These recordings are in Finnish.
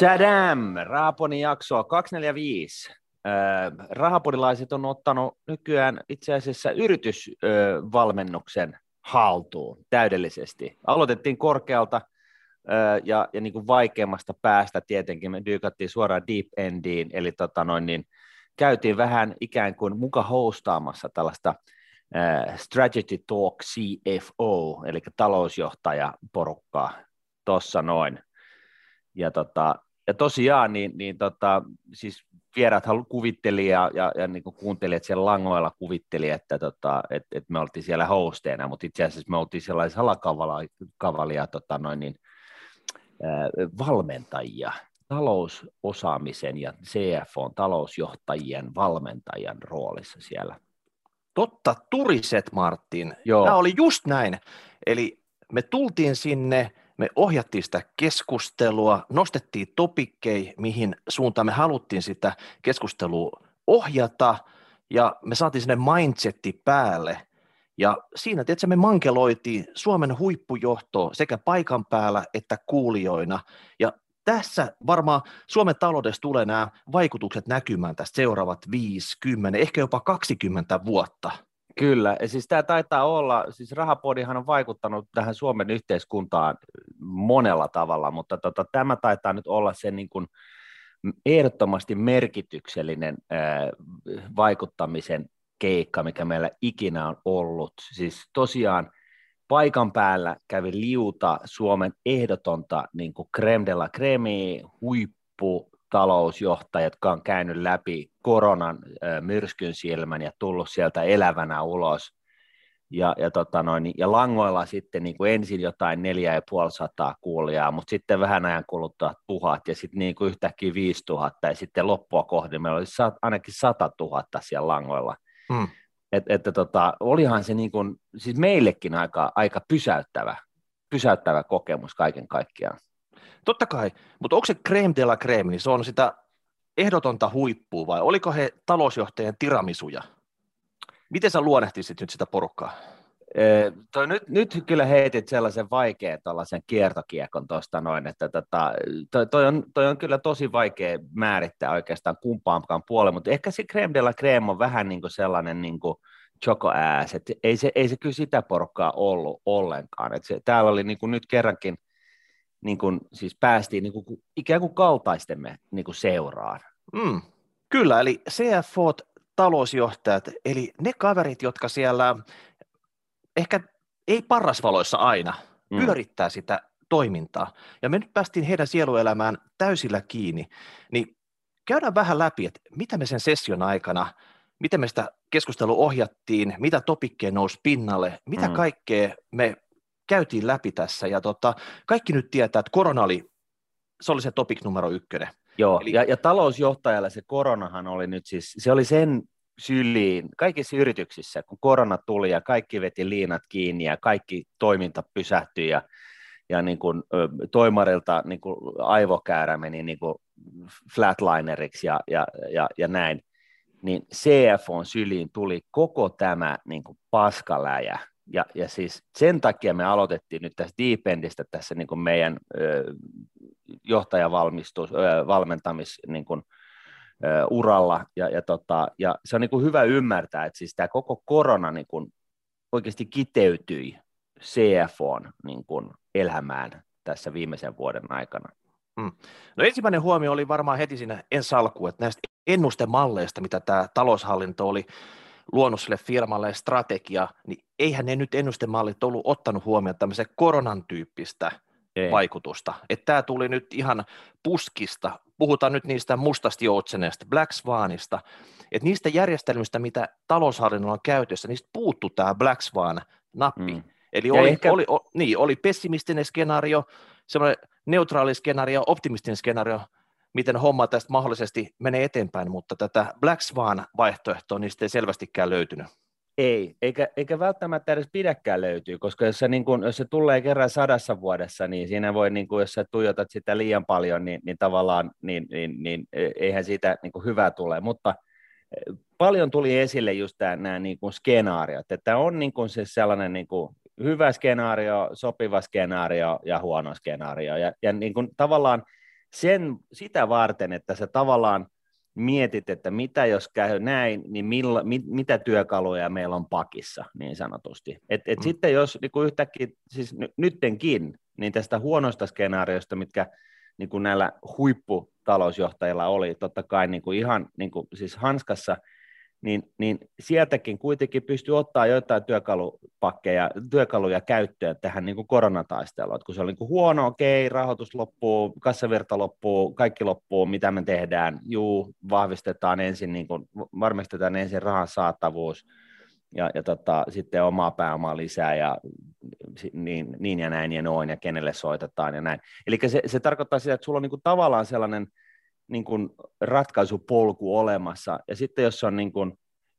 Tadam! Rahapodin jaksoa 245. Rahapodilaiset on ottanut nykyään itse asiassa yritysvalmennuksen haltuun täydellisesti. Aloitettiin korkealta ja, ja niin kuin vaikeimmasta päästä tietenkin. Me dyykattiin suoraan deep endiin, eli tota noin, niin käytiin vähän ikään kuin muka hostaamassa tällaista Strategy Talk CFO, eli talousjohtaja porukkaa tuossa noin. Ja, tota, ja tosiaan, niin, niin tota, siis vieraat kuvitteli ja, ja, ja niin kuuntelijat siellä langoilla kuvitteli, että tota, et, et me oltiin siellä hosteina, mutta itse asiassa me oltiin sellaisia halakavalia tota, noin, niin, äh, valmentajia, talousosaamisen ja CFO, talousjohtajien valmentajan roolissa siellä. Totta, turiset Martin. Joo. Tämä oli just näin. Eli me tultiin sinne, me ohjattiin sitä keskustelua, nostettiin topikkei, mihin suuntaan me haluttiin sitä keskustelua ohjata, ja me saatiin sinne mindsetti päälle. Ja siinä tietysti me mankeloitiin Suomen huippujohtoa sekä paikan päällä että kuulijoina. Ja tässä varmaan Suomen taloudessa tulee nämä vaikutukset näkymään tästä seuraavat 5, 10, ehkä jopa 20 vuotta. Kyllä, ja siis tämä taitaa olla, siis rahapodihan on vaikuttanut tähän Suomen yhteiskuntaan monella tavalla, mutta tota, tämä taitaa nyt olla se niin kuin ehdottomasti merkityksellinen ää, vaikuttamisen keikka, mikä meillä ikinä on ollut. Siis tosiaan paikan päällä kävi liuta Suomen ehdotonta niin kuin creme de la creme, huippu talousjohtaja, jotka on käynyt läpi koronan myrskyn silmän ja tullut sieltä elävänä ulos. Ja, ja, tota noin, ja langoilla sitten niin kuin ensin jotain neljä ja puoli sataa kuulijaa, mutta sitten vähän ajan kuluttua tuhat ja sitten niin kuin yhtäkkiä viisi tuhatta ja sitten loppua kohden meillä oli sat, ainakin sata tuhatta siellä langoilla. Hmm. Et, että tota, olihan se niin kuin, siis meillekin aika, aika pysäyttävä, pysäyttävä kokemus kaiken kaikkiaan. Totta kai, mutta onko se creme de la creme, niin se on sitä ehdotonta huippua vai oliko he talousjohtajien tiramisuja? Miten sä luonnehtisit nyt sitä porukkaa? Ee, toi nyt, nyt kyllä heitit sellaisen vaikean kiertokiekon tuosta noin, että tota, toi, toi, on, toi on kyllä tosi vaikea määrittää oikeastaan kumpaankaan puolelle, mutta ehkä se creme de la creme on vähän niin kuin sellainen niin kuin choco ass, ei se, ei se kyllä sitä porukkaa ollut ollenkaan. että se, täällä oli niin kuin nyt kerrankin niin kuin, siis päästiin niin kuin, ikään kuin kaltaistemme niin kuin seuraan. Mm, kyllä, eli CFO talousjohtajat, eli ne kaverit, jotka siellä ehkä ei parrasvaloissa aina mm. pyörittää sitä toimintaa. Ja me nyt päästiin heidän sieluelämään täysillä kiinni, niin käydään vähän läpi, että mitä me sen session aikana, miten me sitä keskustelua ohjattiin, mitä topikkeja nousi pinnalle, mitä mm. kaikkea me käytiin läpi tässä, ja tota, kaikki nyt tietää, että korona oli, se oli se topic numero ykkönen. Joo, Eli... ja, ja talousjohtajalle se koronahan oli nyt siis, se oli sen syliin kaikissa yrityksissä, kun korona tuli ja kaikki veti liinat kiinni ja kaikki toiminta pysähtyi ja, ja niin kuin, toimarilta niin kuin aivokäärä meni niin kuin flatlineriksi ja, ja, ja, ja näin, niin CFOn syliin tuli koko tämä niin kuin paskaläjä, ja, ja siis sen takia me aloitettiin nyt tästä Deep Endistä tässä niin kuin meidän ö, johtajavalmistus, ö, valmentamis niin kuin, ö, uralla, ja, ja, tota, ja se on niin kuin hyvä ymmärtää, että siis tämä koko korona niin kuin oikeasti kiteytyi CFOn niin kuin elämään tässä viimeisen vuoden aikana. Hmm. No ensimmäinen huomio oli varmaan heti siinä ensi alkuun, että näistä ennustemalleista, mitä tämä taloushallinto oli luonut sille firmalle strategia, niin eihän ne nyt ennustemallit ollut ottanut huomioon tämmöisen koronan tyyppistä Ei. vaikutusta. Että tämä tuli nyt ihan puskista. Puhutaan nyt niistä mustasta joutseneesta, Black Swanista, että niistä järjestelmistä, mitä taloushallinnolla on käytössä, niistä puuttuu tämä Black Swan-nappi. Mm. Eli oli, ehkä... oli, oli, niin, oli pessimistinen skenaario, semmoinen neutraali skenaario, optimistinen skenaario, miten homma tästä mahdollisesti menee eteenpäin, mutta tätä Black Swan-vaihtoehtoa niistä ei selvästikään löytynyt. Ei, eikä, eikä välttämättä edes pidäkään löytyy, koska jos se, niin kun, jos se tulee kerran sadassa vuodessa, niin siinä voi, niin kun, jos sä tuijotat sitä liian paljon, niin, niin tavallaan niin, niin, niin, eihän siitä niin hyvää tule, mutta e, paljon tuli esille just nämä niin skenaariot, että on niin kuin se sellainen niin kuin hyvä skenaario, sopiva skenaario ja huono skenaario, ja, ja niin kuin tavallaan sen, sitä varten, että sä tavallaan mietit, että mitä jos käy näin, niin milla, mit, mitä työkaluja meillä on pakissa, niin sanotusti. Et, et mm. Sitten jos niin kuin yhtäkkiä, siis nyttenkin, niin tästä huonoista skenaarioista, mitkä niin kuin näillä huipputalousjohtajilla oli, totta kai niin kuin ihan niin kuin, siis hanskassa, niin, niin sieltäkin kuitenkin pystyy ottaa joitain työkalupakkeja, työkaluja käyttöön tähän niin kuin koronataisteluun. Et kun se oli niin kuin huono, okei, okay, rahoitus loppuu, kassavirta loppuu, kaikki loppuu, mitä me tehdään, juu, vahvistetaan ensin, niin kuin, varmistetaan ensin rahan saatavuus, ja, ja tota, sitten omaa pääomaa lisää ja niin, niin ja näin ja noin ja kenelle soitetaan ja näin. Eli se, se tarkoittaa sitä, että sulla on niin kuin tavallaan sellainen niin kuin ratkaisupolku olemassa ja sitten jos se on niin kuin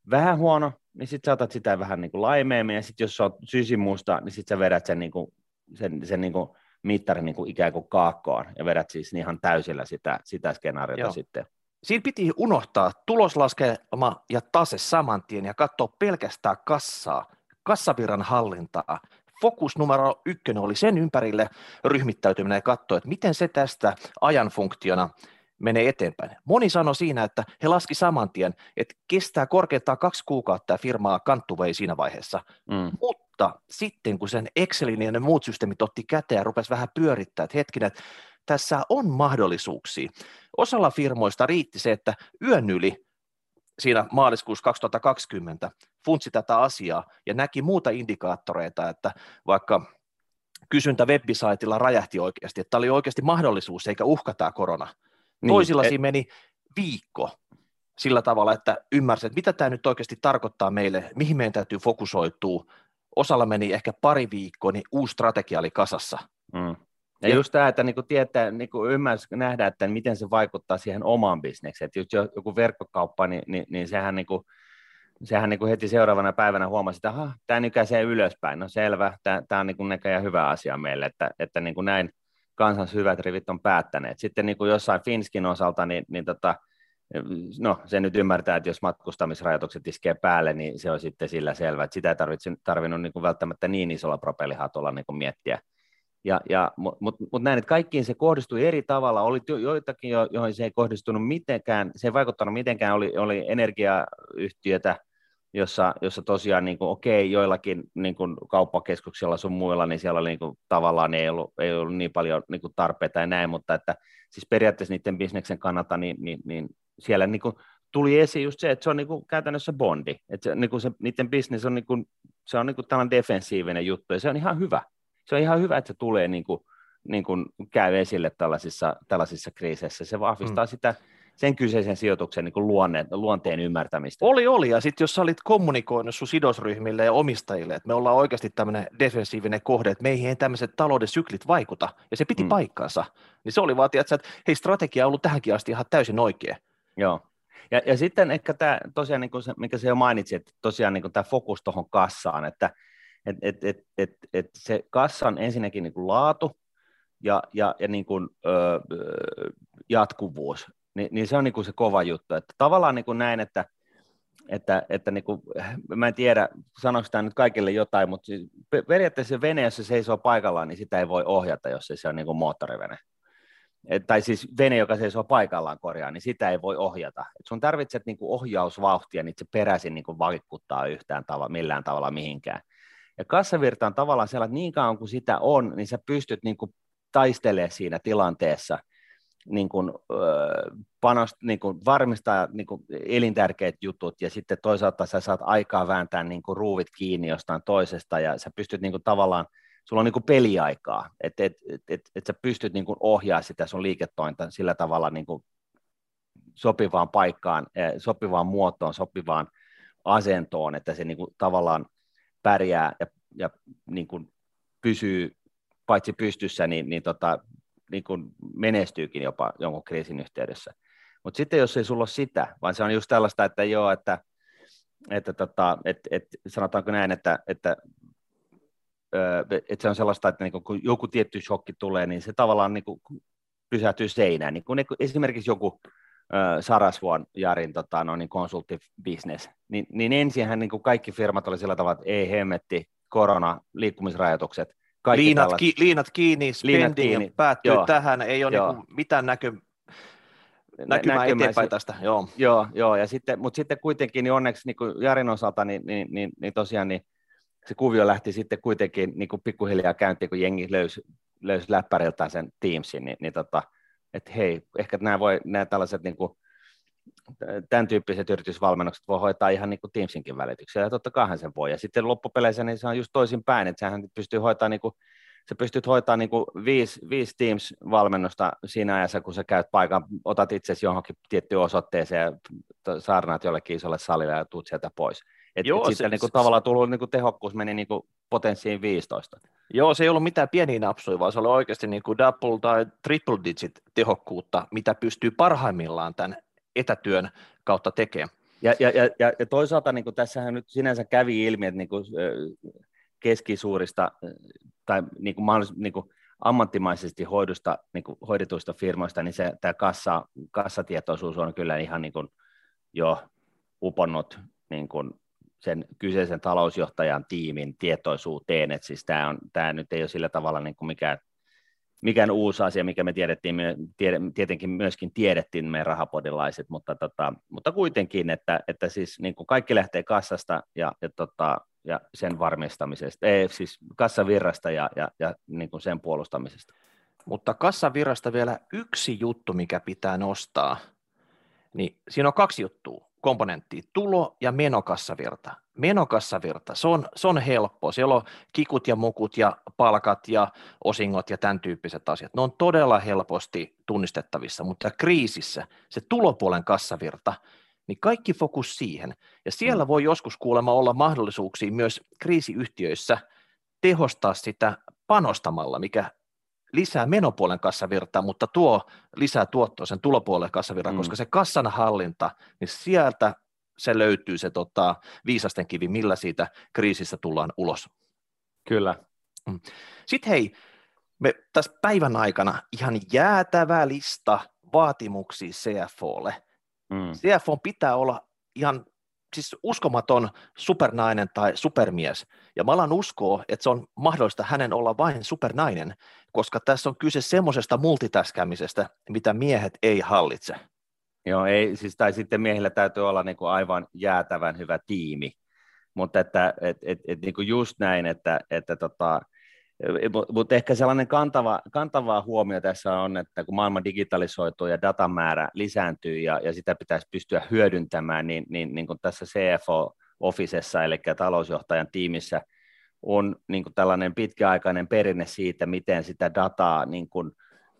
vähän huono, niin sitten saatat sitä vähän niin kuin laimeemmin ja sitten jos se on sysimusta, niin sitten sä vedät sen, niin kuin, sen, sen niin kuin mittarin niin kuin ikään kuin kaakkoon ja vedät siis ihan täysillä sitä, sitä skenaariota Joo. sitten. Siinä piti unohtaa tuloslaskelma ja tase saman tien ja katsoa pelkästään kassaa, kassavirran hallintaa. Fokus numero ykkönen oli sen ympärille ryhmittäytyminen ja katsoa, että miten se tästä ajan funktiona menee eteenpäin. Moni sanoi siinä, että he laski saman tien, että kestää korkeintaan kaksi kuukautta ja firmaa kanttuvei siinä vaiheessa. Mm. Mutta sitten kun sen Excelin ja ne muut systeemit otti käteen ja rupesi vähän pyörittää, että hetkinen, että tässä on mahdollisuuksia. Osalla firmoista riitti se, että yön yli siinä maaliskuussa 2020 funtsi tätä asiaa ja näki muuta indikaattoreita, että vaikka kysyntä webbisaitilla räjähti oikeasti, että tämä oli oikeasti mahdollisuus eikä uhka tämä korona. Niin, Toisilla et... siinä meni viikko sillä tavalla, että ymmärsi, että mitä tämä nyt oikeasti tarkoittaa meille, mihin meidän täytyy fokusoitua. Osalla meni ehkä pari viikkoa, niin uusi strategia oli kasassa. Mm. Ja, ja just tämä, että niinku tietää, niinku ymmärrys, nähdä, että miten se vaikuttaa siihen omaan bisnekseen. Että just joku verkkokauppa, niin, niin, niin sehän, niinku, sehän niinku heti seuraavana päivänä huomasi, että tämä nykäisee ylöspäin. No selvä, tämä on niinku näköjään hyvä asia meille, että, että niinku näin kansans hyvät rivit on päättäneet. Sitten niinku jossain Finskin osalta, niin, niin tota, no se nyt ymmärtää, että jos matkustamisrajoitukset iskee päälle, niin se on sitten sillä selvä, että sitä ei tarvinnut niin kuin välttämättä niin isolla propellihatolla niin kuin miettiä, ja, ja, Mutta mut, mut näin, että kaikkiin se kohdistui eri tavalla. Oli joitakin, joihin se ei kohdistunut mitenkään, se ei vaikuttanut mitenkään, oli, oli energiayhtiötä, jossa, jossa tosiaan niin kuin, okei, joillakin niin kuin kauppakeskuksilla sun muilla, niin siellä oli, niin kuin, tavallaan ei ollut, ei ollut niin paljon niin kuin tarpeita ja näin, mutta että siis periaatteessa niiden bisneksen kannalta, niin, niin, niin siellä niin kuin, tuli esiin just se, että se on niin kuin, käytännössä bondi, että se, niin kuin se, niiden bisnes on, niin kuin, se on niin kuin tällainen defensiivinen juttu, ja se on ihan hyvä, se on ihan hyvä, että se tulee niin kuin, niin kuin käy esille tällaisissa, tällaisissa kriiseissä. Se vahvistaa mm. sitä sen kyseisen sijoituksen niin luonne, luonteen ymmärtämistä. Oli, oli. Ja sitten jos sä olit kommunikoinut sun sidosryhmille ja omistajille, että me ollaan oikeasti tämmöinen defensiivinen kohde, että meihin ei tämmöiset talouden syklit vaikuta, ja se piti mm. paikkansa, niin se oli vaan, että hei, strategia on ollut tähänkin asti ihan täysin oikea. Joo. Ja, ja sitten ehkä tämä tosiaan, niin kuin se, mikä se jo mainitsi, että tosiaan niin tämä fokus tuohon kassaan, että et, et, et, et, et se kassan ensinnäkin niin kuin laatu ja, ja, ja niin kuin, ö, jatkuvuus, niin, niin se on niin kuin se kova juttu. Että tavallaan niin kuin näin, että, että, että niin kuin, mä en tiedä, sanoiko tämä nyt kaikille jotain, mutta siis periaatteessa se vene, jos se seisoo paikallaan, niin sitä ei voi ohjata, jos se on niin kuin moottorivene. Et, tai siis vene, joka seisoo paikallaan korjaa, niin sitä ei voi ohjata. Et sun tarvitset niin kuin ohjausvauhtia, niin se peräisin niin kuin vaikuttaa yhtään tavalla, millään tavalla mihinkään. Ja kassavirta on tavallaan sellainen, että niin kauan kuin sitä on, niin sä pystyt niin kuin taistelemaan siinä tilanteessa, niin kuin, panost, niin kuin varmistaa niin kuin elintärkeät jutut ja sitten toisaalta sä saat aikaa vääntää niin kuin ruuvit kiinni jostain toisesta ja sä pystyt niin kuin tavallaan, sulla on niin kuin peliaikaa, että et, et, et, et sä pystyt niin kuin ohjaa sitä sun liiketointa sillä tavalla niin kuin sopivaan paikkaan, sopivaan muotoon, sopivaan asentoon, että se niin kuin tavallaan pärjää ja, ja niin kuin pysyy paitsi pystyssä, niin, niin, tota, niin kuin menestyykin jopa jonkun kriisin yhteydessä. Mutta sitten jos ei sulla ole sitä, vaan se on just tällaista, että joo, että, että tota, et, et, sanotaanko näin, että, että että se on sellaista, että niin kun joku tietty shokki tulee, niin se tavallaan niin pysähtyy seinään. Niin kuin esimerkiksi joku Sarasvuon Jarin tota, no, niin konsulttibisnes, niin, niin ensinhän niin kaikki firmat oli sillä tavalla, että ei hemmetti, korona, liikkumisrajoitukset, kaikki liinat, ki, liinat kiinni, spending kiinni. päättyy joo. tähän, ei ole niinku mitään näkö, näkymää näkymää eteenpäin tästä. Joo, joo, joo ja sitten, mutta sitten kuitenkin niin onneksi niin kuin Jarin osalta, niin, niin, niin, niin tosiaan niin se kuvio lähti sitten kuitenkin niin kuin pikkuhiljaa käyntiin, kun jengi löysi, löysi läppäriltään sen Teamsin, niin, niin tota, että hei, ehkä nämä, voi, nämä tällaiset niin kuin, tämän tyyppiset yritysvalmennukset voi hoitaa ihan niin kuin Teamsinkin välityksellä, ja totta kai sen voi. Ja sitten loppupeleissä niin se on just toisin päin, että sehän pystyy hoitaa niin kuin, sä pystyt hoitamaan niin kuin viisi, viisi Teams-valmennusta siinä ajassa, kun sä käyt paikan, otat itsesi johonkin tiettyyn osoitteeseen ja saarnaat jollekin isolle salille ja tuut sieltä pois. Et, Joo, et se, sitten niin kuin, tavallaan tullut niin kuin tehokkuus meni niin kuin potenssiin 15. Joo, se ei ollut mitään pieniä napsuja, vaan se oli oikeasti niin kuin double tai triple digit tehokkuutta, mitä pystyy parhaimmillaan tämän etätyön kautta tekemään. Ja, ja, ja, ja toisaalta niin tässähän nyt sinänsä kävi ilmi, että niin keskisuurista tai niin kuin mahdollis, niin kuin ammattimaisesti hoidusta, niin kuin hoidetuista firmoista, niin se, tämä kassa, kassatietoisuus on kyllä ihan niin kuin jo uponnut niin kuin sen kyseisen talousjohtajan tiimin tietoisuuteen, että siis tämä, on, tämä nyt ei ole sillä tavalla niin kuin mikään, mikään uusi asia, mikä me tiedettiin, me tietenkin myöskin tiedettiin me rahapodilaiset, mutta, tota, mutta kuitenkin, että, että siis niin kuin kaikki lähtee kassasta ja, ja, tota, ja sen varmistamisesta, ei siis kassavirrasta ja, ja, ja niin kuin sen puolustamisesta. Mutta kassavirrasta vielä yksi juttu, mikä pitää nostaa, niin siinä on kaksi juttua komponenttia, tulo- ja menokassavirta. Menokassavirta, se on, se on helppo. Siellä on kikut ja mukut ja palkat ja osingot ja tämän tyyppiset asiat. Ne on todella helposti tunnistettavissa, mutta kriisissä se tulopuolen kassavirta, niin kaikki fokus siihen. Ja siellä mm. voi joskus kuulemma olla mahdollisuuksia myös kriisiyhtiöissä tehostaa sitä panostamalla, mikä lisää menopuolen kassavirtaa, mutta tuo lisää tuottoa sen tulopuolen kassavirran, mm. koska se kassan hallinta, niin sieltä se löytyy se tota, viisasten kivi, millä siitä kriisistä tullaan ulos. Kyllä. Mm. Sitten hei, me tässä päivän aikana ihan jäätävä lista vaatimuksia CFOlle. Mm. CFO pitää olla ihan siis uskomaton supernainen tai supermies. Ja mä alan uskoa, että se on mahdollista hänen olla vain supernainen, koska tässä on kyse semmoisesta multitaskäämisestä, mitä miehet ei hallitse. Joo, ei, siis, tai sitten miehillä täytyy olla niin kuin aivan jäätävän hyvä tiimi, mutta että et, et, et, niin kuin just näin, että, että tota, mutta ehkä sellainen kantava, kantava huomio tässä on, että kun maailma digitalisoituu ja datan määrä lisääntyy ja, ja sitä pitäisi pystyä hyödyntämään, niin, niin, niin kuin tässä CFO-officessa, eli talousjohtajan tiimissä, on niin kuin tällainen pitkäaikainen perinne siitä, miten sitä dataa niin kuin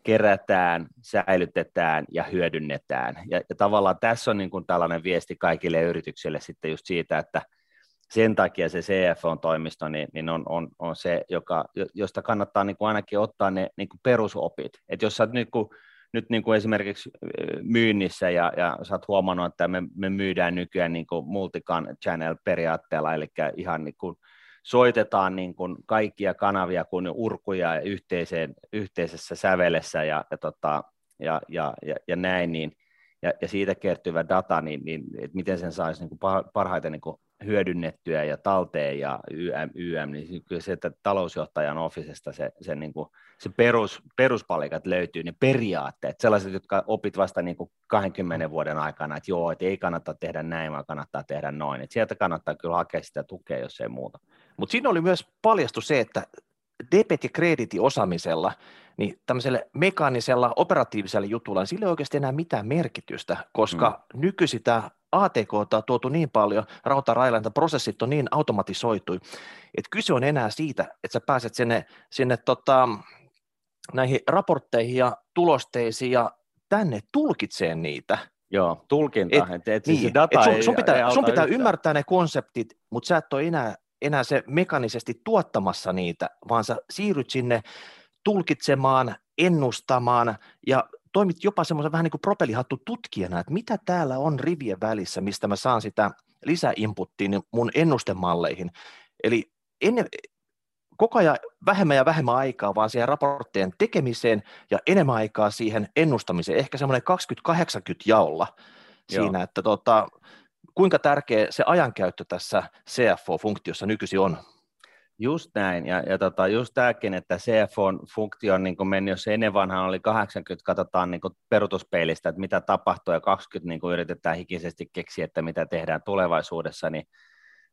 kerätään, säilytetään ja hyödynnetään. Ja, ja tavallaan tässä on niin kuin tällainen viesti kaikille yrityksille sitten just siitä, että – sen takia se CFO-toimisto niin, niin on, on, on, se, joka, josta kannattaa niin kuin ainakin ottaa ne niin kuin perusopit. Et jos sä niin kuin, nyt niin kuin esimerkiksi myynnissä ja, ja sä oot huomannut, että me, me myydään nykyään niin kuin multican channel periaatteella, eli ihan niin kuin soitetaan niin kuin kaikkia kanavia kuin urkuja yhteiseen, yhteisessä sävelessä ja, ja, tota, ja, ja, ja, ja näin, niin, ja, ja siitä kertyvä data, niin, niin että miten sen saisi niin kuin parhaiten niin kuin hyödynnettyä ja talteen ja YM, YM niin kyllä se, että talousjohtajan officesta se, se, niin kuin, se perus, peruspalikat löytyy, ne periaatteet, sellaiset, jotka opit vasta niin kuin 20 vuoden aikana, että joo, että ei kannata tehdä näin, vaan kannattaa tehdä noin. Että sieltä kannattaa kyllä hakea sitä tukea, jos ei muuta. Mutta siinä oli myös paljastu se, että debet- ja kreditiosaamisella, niin tämmöisellä mekaanisella operatiivisella jutulla, niin sillä ei oikeasti enää mitään merkitystä, koska mm. nykyisin tämä ATK on tuotu niin paljon rautarailleen, että prosessit on niin automatisoitu, että kyse on enää siitä, että sä pääset sinne, sinne tota, näihin raportteihin ja tulosteisiin ja tänne tulkitsee niitä. Joo, tulkinta. Et, et, et siis niin, data et sun, sun pitää, ei sun pitää ymmärtää ne konseptit, mutta sä et ole enää, enää se mekanisesti tuottamassa niitä, vaan sä siirryt sinne tulkitsemaan, ennustamaan ja toimit jopa semmoisen vähän niin kuin propelihattu tutkijana, että mitä täällä on rivien välissä, mistä mä saan sitä lisäinputtiin mun ennustemalleihin. Eli ennen, koko ajan vähemmän ja vähemmän aikaa vaan siihen raporttien tekemiseen ja enemmän aikaa siihen ennustamiseen, ehkä semmoinen 20-80 jaolla Joo. siinä, että tota, kuinka tärkeä se ajankäyttö tässä CFO-funktiossa nykyisin on? Just näin, ja, ja tota, just tämäkin, että CFO-funktio on niin mennyt, jos ennen vanhaan oli 80, katsotaan niin perutuspeilistä, että mitä tapahtuu, ja 20 niin yritetään hikisesti keksiä, että mitä tehdään tulevaisuudessa, niin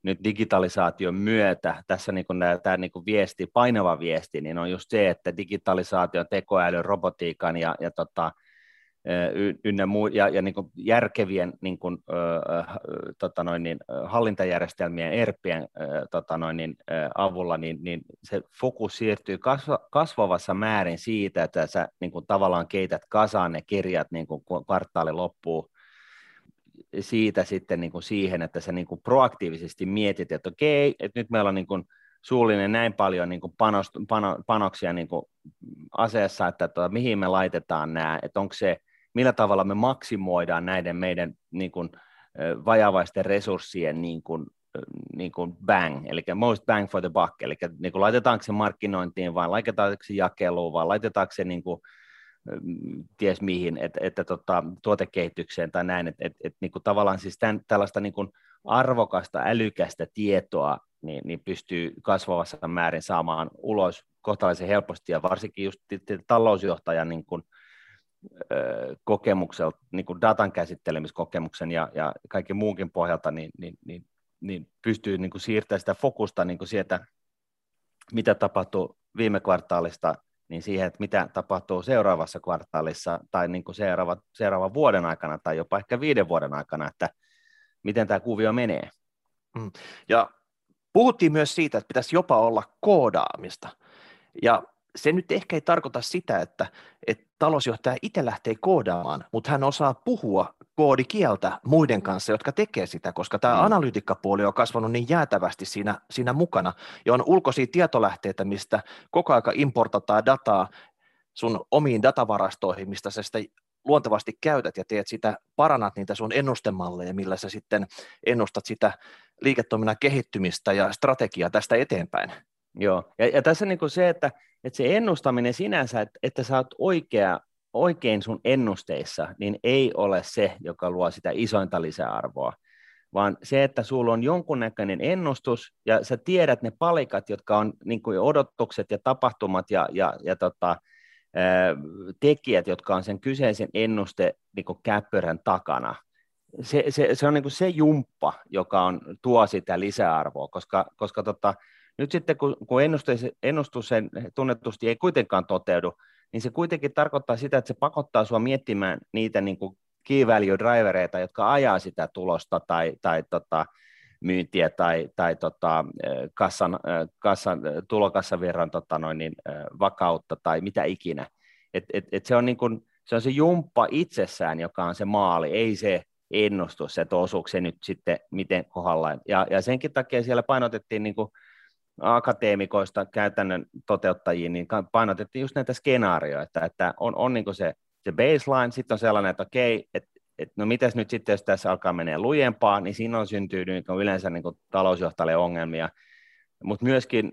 nyt digitalisaation myötä, tässä niin kuin tämä niin kuin viesti, painava viesti, niin on just se, että digitalisaatio, tekoäly, robotiikan ja, ja tota, ynnä muu, ja, ja niin kuin järkevien niin kuin, ö, tota noin, niin, hallintajärjestelmien, ERPien tota noin, niin, avulla, niin, niin se fokus siirtyy kasva, kasvavassa määrin siitä, että sä niin kuin, tavallaan keität kasaan ne kirjat niin kuin kvartaali loppuu, siitä sitten niin kuin siihen, että sä niin kuin proaktiivisesti mietit, että okei, että nyt meillä on niin kuin suullinen näin paljon niin panost, pano, panoksia niin aseessa, että tuota, mihin me laitetaan nämä, että onko se, millä tavalla me maksimoidaan näiden meidän niin kuin, vajavaisten resurssien niin kuin, niin kuin bang, eli most bang for the buck, eli niin kuin laitetaanko se markkinointiin vai laitetaanko se jakeluun vai laitetaanko se niin kuin, ties mihin, että, että tota, tuotekehitykseen tai näin, että, että, että niin kuin tavallaan siis tämän, tällaista niin kuin arvokasta, älykästä tietoa niin, niin pystyy kasvavassa määrin saamaan ulos kohtalaisen helposti ja varsinkin just talousjohtajan niin kuin, kokemukselta, niin kuin datan käsittelemiskokemuksen ja, ja kaiken muunkin pohjalta, niin, niin, niin, niin pystyy niin kuin siirtämään sitä fokusta niin kuin sieltä, mitä tapahtuu viime kvartaalista niin siihen, että mitä tapahtuu seuraavassa kvartaalissa tai niin kuin seuraava, seuraavan vuoden aikana tai jopa ehkä viiden vuoden aikana, että miten tämä kuvio menee. Mm. Ja puhuttiin myös siitä, että pitäisi jopa olla koodaamista. Ja se nyt ehkä ei tarkoita sitä, että, että talousjohtaja itse lähtee koodaamaan, mutta hän osaa puhua koodikieltä muiden kanssa, jotka tekee sitä, koska tämä mm. analytikkapuoli on kasvanut niin jäätävästi siinä, siinä mukana, ja on ulkoisia tietolähteitä, mistä koko aika importataan dataa sun omiin datavarastoihin, mistä sä sitä luontevasti käytät ja teet sitä, parannat niitä sun ennustemalleja, millä sä sitten ennustat sitä liiketoiminnan kehittymistä ja strategiaa tästä eteenpäin. Joo, ja, ja tässä niin kuin se, että, että se ennustaminen sinänsä, että, että sä oot oikea, oikein sun ennusteissa, niin ei ole se, joka luo sitä isointa lisäarvoa, vaan se, että sulla on jonkunnäköinen ennustus ja sä tiedät ne palikat, jotka on niin kuin odotukset ja tapahtumat ja, ja, ja tota, tekijät, jotka on sen kyseisen ennuste niin kuin käppyrän takana. Se, se, se on niin kuin se jumppa, joka on, tuo sitä lisäarvoa, koska, koska tota, nyt sitten kun, kun ennustus, ennustus sen tunnetusti ei kuitenkaan toteudu, niin se kuitenkin tarkoittaa sitä, että se pakottaa sinua miettimään niitä niin kuin key value drivereita, jotka ajaa sitä tulosta tai, tai tota, myyntiä tai, tai tota, kassan, kassan, tulokassavirran tota noin, niin, vakautta tai mitä ikinä. Et, et, et se, on niin kuin, se on se jumppa itsessään, joka on se maali, ei se ennustus, että osuuko se nyt sitten miten kohdallaan. Ja, ja senkin takia siellä painotettiin niin kuin akateemikoista käytännön toteuttajiin, niin painotettiin just näitä skenaarioita, että on, on niin se, se baseline, sitten on sellainen, että okei, että et no mitäs nyt sitten, jos tässä alkaa menee lujempaa, niin siinä on syntynyt niin yleensä niin talousjohtajalle ongelmia, mutta myöskin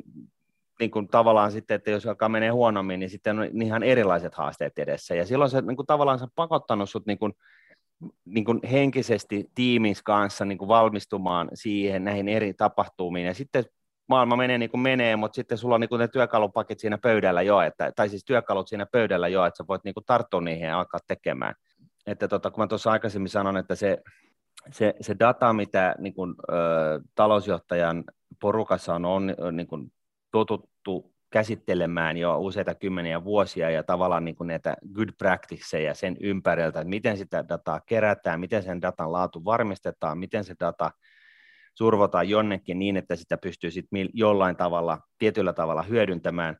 niin kuin tavallaan sitten, että jos alkaa menee huonommin, niin sitten on ihan erilaiset haasteet edessä, ja silloin se niin kuin tavallaan se pakottanut sut niin kuin, niin kuin henkisesti tiimin kanssa niin kuin valmistumaan siihen näihin eri tapahtumiin, ja sitten maailma menee niin kuin menee, mutta sitten sulla on niin kuin ne työkalupakit siinä pöydällä jo, että, tai siis työkalut siinä pöydällä jo, että sä voit niin kuin tarttua niihin ja alkaa tekemään. Että tota, kun mä tuossa aikaisemmin sanon, että se, se, se data, mitä niin kuin, ö, talousjohtajan porukassa on, on niin kuin, totuttu käsittelemään jo useita kymmeniä vuosia ja tavallaan niin kuin näitä good practiceja sen ympäriltä, että miten sitä dataa kerätään, miten sen datan laatu varmistetaan, miten se data survotaan jonnekin niin, että sitä pystyy sitten jollain tavalla, tietyllä tavalla hyödyntämään,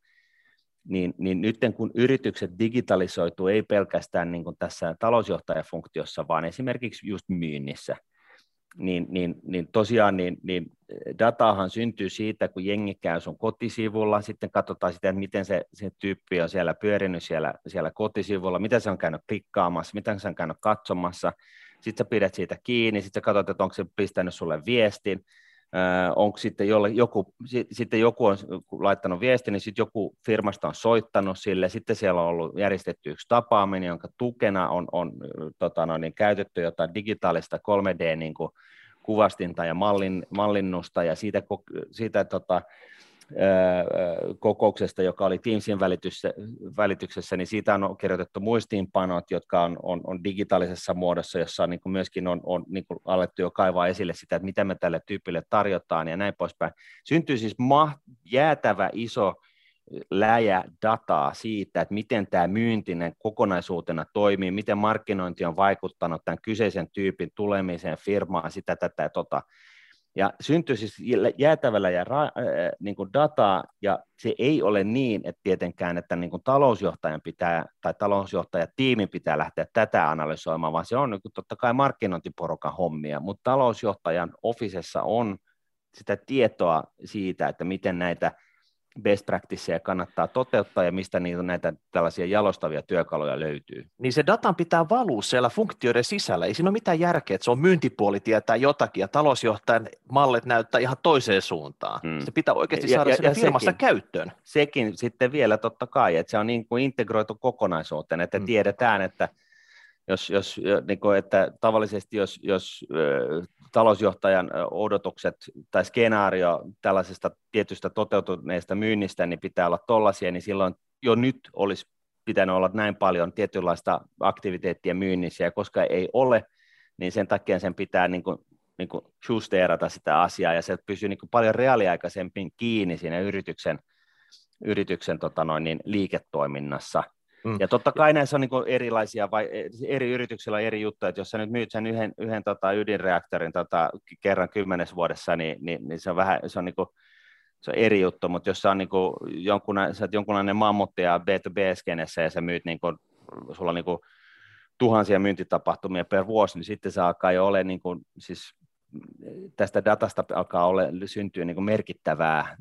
niin, niin nyt kun yritykset digitalisoituu ei pelkästään niin kuin tässä talousjohtajafunktiossa, vaan esimerkiksi just myynnissä, niin, niin, niin tosiaan niin, niin datahan syntyy siitä, kun jengi käy sun kotisivulla, sitten katsotaan sitä, että miten se, se tyyppi on siellä pyörinyt siellä, siellä kotisivulla, mitä se on käynyt klikkaamassa, mitä se on käynyt katsomassa, sitten sä pidät siitä kiinni, sitten sä katsot, että onko se pistänyt sulle viestin, äh, onko sitten jolle, joku, sitten joku on laittanut viestin, niin sitten joku firmasta on soittanut sille, sitten siellä on ollut järjestetty yksi tapaaminen, jonka tukena on, on tota noin, niin käytetty jotain digitaalista 3D niin ja mallin, mallinnusta, ja siitä, siitä tota, kokouksesta, joka oli Teamsin välityksessä, niin siitä on kirjoitettu muistiinpanot, jotka on, on, on digitaalisessa muodossa, jossa on, niin kuin myöskin on, on niin kuin alettu jo kaivaa esille sitä, että mitä me tälle tyypille tarjotaan ja näin poispäin. Syntyy siis ma- jäätävä iso läjä dataa siitä, että miten tämä myyntinen kokonaisuutena toimii, miten markkinointi on vaikuttanut tämän kyseisen tyypin tulemiseen firmaan, sitä, tätä ja tota. Ja syntyy siis jäätävällä ja ra, äh, niin kuin dataa, ja se ei ole niin, että tietenkään, että niin kuin talousjohtajan pitää, tai talousjohtajatiimin pitää lähteä tätä analysoimaan, vaan se on niin kuin totta kai markkinointiporukan hommia, mutta talousjohtajan ofisessa on sitä tietoa siitä, että miten näitä best practiceja kannattaa toteuttaa ja mistä niitä näitä tällaisia jalostavia työkaluja löytyy. Niin se datan pitää valua siellä funktioiden sisällä. Ei siinä ole mitään järkeä, että se on myyntipuoli tietää jotakin ja talousjohtajan mallit näyttää ihan toiseen suuntaan. Hmm. Se pitää oikeasti saada ja, ja firmassa sekin, käyttöön. Sekin sitten vielä totta kai, että se on niin kuin integroitu kokonaisuuteen, että hmm. tiedetään, että jos, jos, niin kuin, että tavallisesti jos, jos talousjohtajan odotukset tai skenaario tällaisesta tietystä toteutuneesta myynnistä niin pitää olla tollaisia, niin silloin jo nyt olisi pitänyt olla näin paljon tietynlaista aktiviteettia myynnissä, ja koska ei ole, niin sen takia sen pitää niin kuin, niin kuin justeerata sitä asiaa, ja se pysyy niin kuin paljon reaaliaikaisemmin kiinni siinä yrityksen, yrityksen tota noin, niin liiketoiminnassa. Mm. Ja totta kai näissä on niin erilaisia, vai eri yrityksillä on eri juttuja, että jos sä nyt myyt sen yhden, yhden tota ydinreaktorin tota, kerran kymmenes vuodessa, niin, niin, niin se on vähän, se on, niin kuin, se on eri juttu, mutta jos sä on niin kuin jonkunlainen, sä jonkunlainen mammuttaja B2B-skenessä ja sä myyt, niin kuin, sulla on niin kuin, tuhansia myyntitapahtumia per vuosi, niin sitten se alkaa jo ole, niin kuin, siis tästä datasta alkaa ole, syntyä niin kuin merkittävää,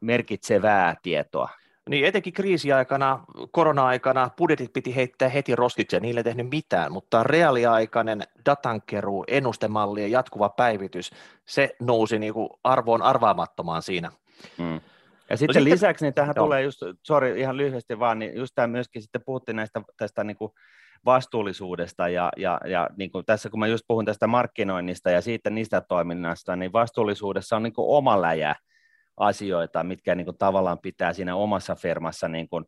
merkitsevää tietoa. Niin etenkin kriisiaikana, korona-aikana budjetit piti heittää heti roskiksi ja niille ei tehnyt mitään, mutta reaaliaikainen datankeruu, ennustemalli ja jatkuva päivitys, se nousi niin kuin arvoon arvaamattomaan siinä. Mm. Ja no sitten no lisäksi niin tähän joo. tulee just, sorry ihan lyhyesti vaan, niin just tämä myöskin sitten puhuttiin näistä tästä niin kuin vastuullisuudesta ja, ja, ja niin kuin tässä kun mä just puhun tästä markkinoinnista ja siitä niistä toiminnasta, niin vastuullisuudessa on niin kuin oma läjä, asioita, mitkä niin kuin tavallaan pitää siinä omassa firmassa niin kuin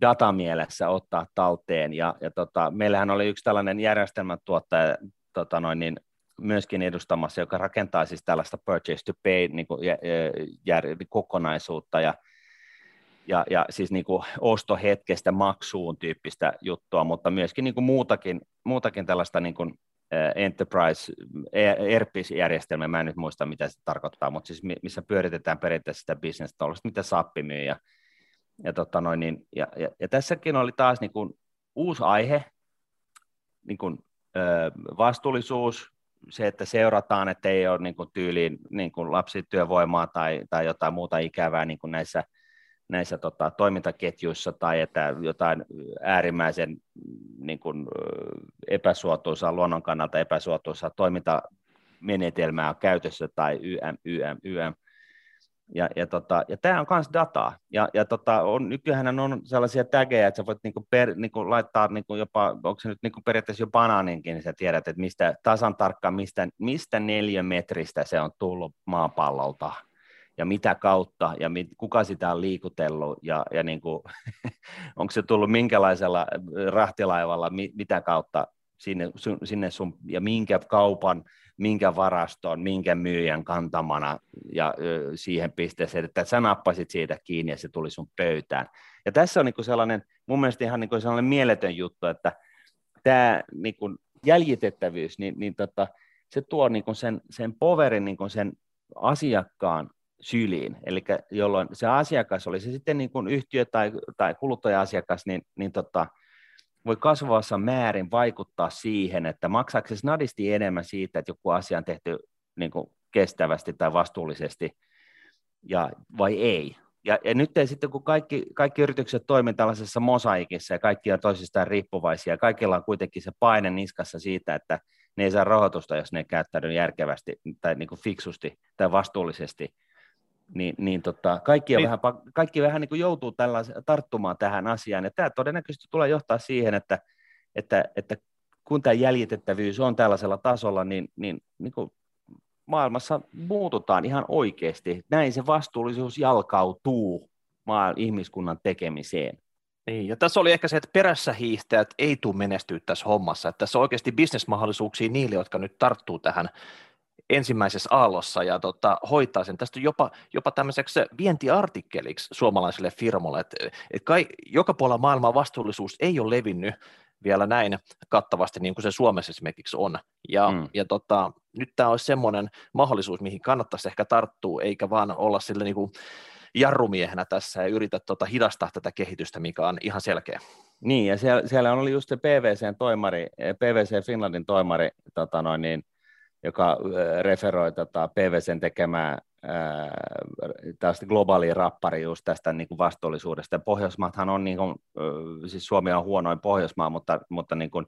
datamielessä ottaa talteen. Ja, ja tota, meillähän oli yksi tällainen järjestelmätuottaja tota noin, niin myöskin edustamassa, joka rakentaa siis tällaista purchase to pay niin kuin, jär, jär, kokonaisuutta ja, ja, ja siis niin kuin ostohetkestä maksuun tyyppistä juttua, mutta myöskin niin kuin muutakin, muutakin tällaista niin kuin Enterprise ERP-järjestelmä, mä en nyt muista mitä se tarkoittaa, mutta siis missä pyöritetään periaatteessa sitä business mitä Sappi myy. Ja, ja, tota noin, niin, ja, ja, ja, tässäkin oli taas niin kuin uusi aihe, niin kuin, ö, vastuullisuus, se, että seurataan, että ei ole niin kuin tyyliin niin kuin lapsityövoimaa tai, tai jotain muuta ikävää niin kuin näissä – näissä tota, toimintaketjuissa tai että jotain äärimmäisen niin kuin, epäsuotuisaa, luonnon kannalta epäsuotuisaa toimintamenetelmää on käytössä tai YM, YM, YM. Ja, ja, tota, ja tämä on myös dataa. Ja, ja tota, on, nykyään on sellaisia tägejä, että sä voit niinku per, niinku laittaa niinku jopa, onko se nyt niinku periaatteessa jo banaaninkin, niin sä tiedät, että mistä, tasan tarkkaan, mistä, mistä neliömetristä se on tullut maapallolta ja mitä kautta ja mit, kuka sitä on liikutellut ja, ja niin kuin, onko se tullut minkälaisella rahtilaivalla, mi, mitä kautta sinne, sinne sun, ja minkä kaupan, minkä varaston, minkä myyjän kantamana ja ö, siihen pisteeseen, että sä nappasit siitä kiinni ja se tuli sun pöytään. Ja tässä on niin kuin sellainen, mun mielestä ihan niin kuin sellainen mieletön juttu, että tämä niin kuin jäljitettävyys, niin, niin tota, se tuo niin kuin sen, sen poverin niin kuin sen asiakkaan syliin, eli jolloin se asiakas, oli se sitten niin kuin yhtiö tai, tai kuluttaja-asiakas, niin, niin tota, voi kasvavassa määrin vaikuttaa siihen, että maksaako se snadisti enemmän siitä, että joku asia on tehty niin kuin kestävästi tai vastuullisesti, ja, vai ei. Ja, ja nyt sitten, kun kaikki, kaikki yritykset toimivat tällaisessa mosaikissa ja kaikki on toisistaan riippuvaisia, kaikilla on kuitenkin se paine niskassa siitä, että ne ei saa rahoitusta, jos ne ei järkevästi tai niin kuin fiksusti tai vastuullisesti, niin, niin tota, kaikki, niin. vähän, kaikki vähän niin kuin joutuu tarttumaan tähän asiaan, ja tämä todennäköisesti tulee johtaa siihen, että, että, että kun tämä jäljitettävyys on tällaisella tasolla, niin, niin, niin kuin maailmassa muututaan ihan oikeasti. Näin se vastuullisuus jalkautuu maan ihmiskunnan tekemiseen. Niin, ja tässä oli ehkä se, että perässä hiihtäjät ei tule menestyä tässä hommassa. Että tässä on oikeasti bisnesmahdollisuuksia niille, jotka nyt tarttuu tähän ensimmäisessä aallossa ja tota, hoitaa sen. Tästä jopa, jopa tämmöiseksi vientiartikkeliksi suomalaisille firmoille, että et kai, joka puolella maailmaa vastuullisuus ei ole levinnyt vielä näin kattavasti niin kuin se Suomessa esimerkiksi on. Ja, mm. ja tota, nyt tämä olisi semmoinen mahdollisuus, mihin kannattaisi ehkä tarttua, eikä vaan olla sille niin kuin jarrumiehenä tässä ja yritä tota hidastaa tätä kehitystä, mikä on ihan selkeä. Niin, ja siellä, siellä oli just se PVCn toimari, PVC Finlandin toimari, tota noin, niin, joka referoi tota PVCn tekemää tästä globaalia rappari just tästä niin kuin vastuullisuudesta. Pohjoismaathan on, niin kuin, siis Suomi on huonoin Pohjoismaa, mutta, mutta niin kuin,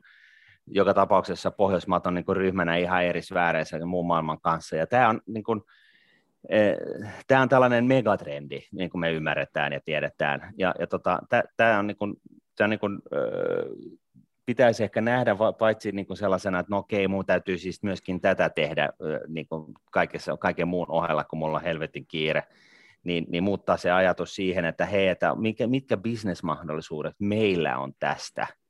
joka tapauksessa Pohjoismaat on niin kuin ryhmänä ihan eri sfääreissä muun maailman kanssa. Ja tämä on, niin kuin, tämä on tällainen megatrendi, niin kuin me ymmärretään ja tiedetään. Ja, ja tota, tämä on, niin kuin, tämä on niin kuin, pitäisi ehkä nähdä paitsi niin kuin sellaisena, että no okei, mun täytyy siis myöskin tätä tehdä niin kuin kaikessa, kaiken muun ohella, kun mulla on helvetin kiire, niin, niin muuttaa se ajatus siihen, että hei, että mitkä, mitkä bisnesmahdollisuudet meillä on tästä –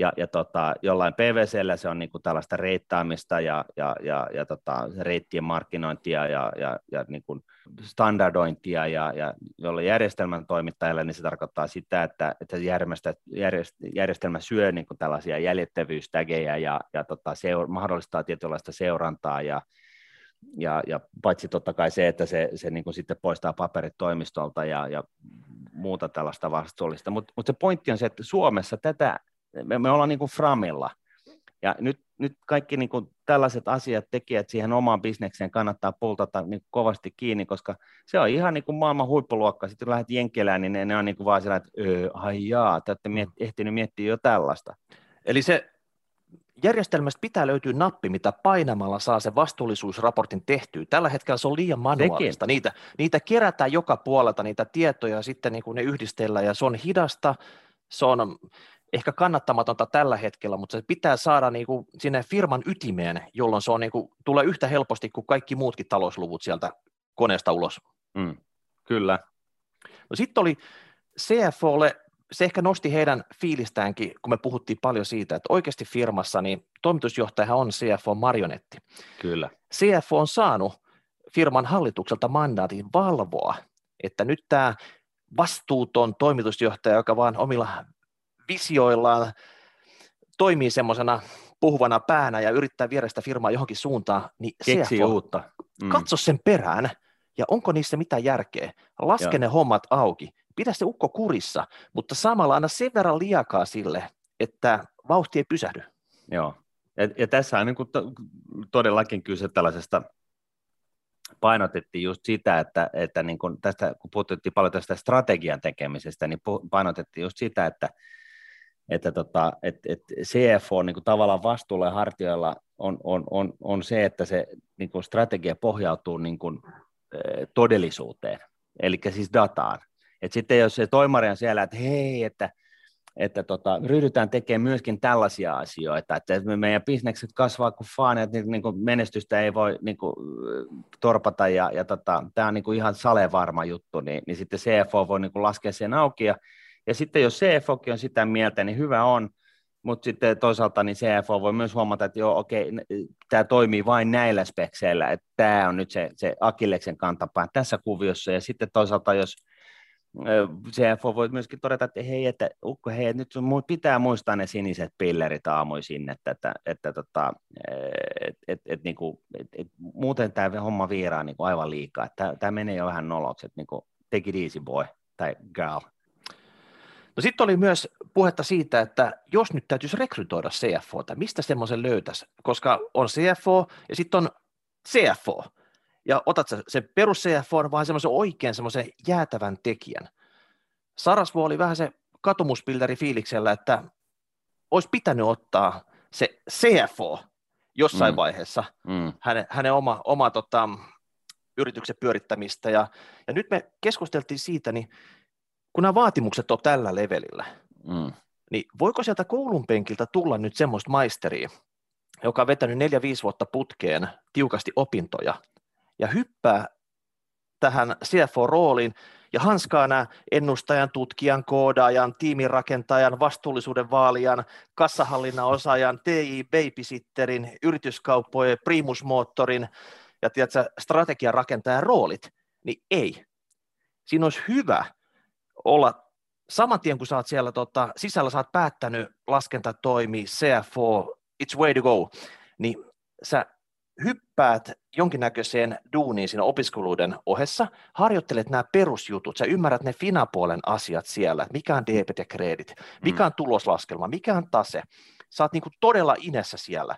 ja, ja tota, jollain PVCllä se on niin kuin tällaista reittaamista ja, ja, ja, ja tota, reittien markkinointia ja, ja, ja niin kuin standardointia, ja, ja jolle järjestelmän toimittajalle niin se tarkoittaa sitä, että, että järjestelmä syö niin kuin tällaisia jäljettävyystägejä ja, ja tota, seur, mahdollistaa tietynlaista seurantaa ja, ja, ja paitsi totta kai se, että se, se niin kuin sitten poistaa paperit toimistolta ja, ja muuta tällaista vastuullista. Mutta mut se pointti on se, että Suomessa tätä me, me ollaan niin kuin framilla. Ja nyt, nyt kaikki niin kuin tällaiset asiat, tekijät siihen omaan bisnekseen kannattaa pultata niin kovasti kiinni, koska se on ihan niin kuin maailman huippuluokka. Sitten kun lähdet Jenkelään, niin ne, ne on niin kuin vaan sillä, että öö, ai jaa, te olette miet, ehtinyt miettiä jo tällaista. Eli se järjestelmästä pitää löytyä nappi, mitä painamalla saa se vastuullisuusraportin tehtyä. Tällä hetkellä se on liian manuaalista. Niitä, niitä kerätään joka puolelta, niitä tietoja, ja sitten niin kuin ne yhdistellään, ja se on hidasta, se on ehkä kannattamatonta tällä hetkellä, mutta se pitää saada niin kuin sinne firman ytimeen, jolloin se on niin kuin, tulee yhtä helposti kuin kaikki muutkin talousluvut sieltä koneesta ulos. Mm, kyllä. No sitten oli CFOlle, se ehkä nosti heidän fiilistäänkin, kun me puhuttiin paljon siitä, että oikeasti firmassa niin toimitusjohtaja on CFO-marionetti. Kyllä. CFO on saanut firman hallitukselta mandaatin valvoa, että nyt tämä vastuuton toimitusjohtaja, joka vaan omilla visioillaan toimii semmoisena puhuvana päänä ja yrittää viedä sitä firmaa johonkin suuntaan, niin Keksi CFO, uutta. Mm. katso sen perään ja onko niissä mitään järkeä. Laske Joo. ne hommat auki, pidä se ukko kurissa, mutta samalla anna sen verran liakaa sille, että vauhti ei pysähdy. Joo, ja, ja tässä on niin kuin to, todellakin kyse tällaisesta painotettiin just sitä, että, että niin kun tästä, kun puhuttiin paljon tästä strategian tekemisestä, niin painotettiin just sitä, että, että tota, et, et CFO niin kuin tavallaan vastuulla ja hartioilla on, on, on, on se, että se niin kuin strategia pohjautuu niin kuin, eh, todellisuuteen, eli siis dataan. Et sitten jos se toimari on siellä, että hei, että, että tota, ryhdytään tekemään myöskin tällaisia asioita, että meidän bisnekset kasvaa kuin faan, että niin, niin kuin menestystä ei voi niin kuin, torpata, ja, ja tota, tämä on niin kuin ihan salevarma juttu, niin, niin sitten CFO voi niin kuin laskea sen auki, ja ja sitten jos CFO on sitä mieltä, niin hyvä on, mutta sitten toisaalta niin CFO voi myös huomata, että joo, okei, tämä toimii vain näillä spekseillä, että tämä on nyt se, se Akilleksen kantapää tässä kuviossa, ja sitten toisaalta jos CFO voi myöskin todeta, että hei, että ukko, hei, nyt sun pitää muistaa ne siniset pillerit aamuisin, että, että, että tota, et, et, et, niinku, et, et, muuten tämä homma viiraa niinku aivan liikaa, tämä menee jo vähän noloksi, että niinku, take it easy boy tai girl. No sitten oli myös puhetta siitä, että jos nyt täytyisi rekrytoida CFOta, mistä semmoisen löytäisi, koska on CFO ja sitten on CFO, ja otat sä sen perus CFO, vaan semmoisen oikein semmoisen jäätävän tekijän. Sarasvo oli vähän se katumuspilderi fiiliksellä, että olisi pitänyt ottaa se CFO jossain mm. vaiheessa, mm. hänen, hänen oma, oma tota, yrityksen pyörittämistä, ja, ja nyt me keskusteltiin siitä, niin kun nämä vaatimukset on tällä levelillä, mm. niin voiko sieltä koulun penkiltä tulla nyt semmoista maisteria, joka on vetänyt neljä 5 vuotta putkeen tiukasti opintoja ja hyppää tähän CFO-rooliin ja hanskaa nämä ennustajan, tutkijan, koodaajan, tiimirakentajan, vastuullisuuden vaalijan, kassahallinnan osaajan, TI babysitterin, yrityskauppojen, primusmoottorin ja tiedätkö, strategian rakentajan roolit, niin ei. Siinä olisi hyvä olla saman tien, kun sä oot siellä tota, sisällä, sä oot päättänyt laskentatoimi, CFO, it's way to go, niin sä hyppäät jonkinnäköiseen duuniin siinä opiskeluiden ohessa, harjoittelet nämä perusjutut, sä ymmärrät ne finapuolen asiat siellä, mikä on debit ja kredit, mikä on mm. tuloslaskelma, mikä on tase, sä oot niin kuin todella inessä siellä,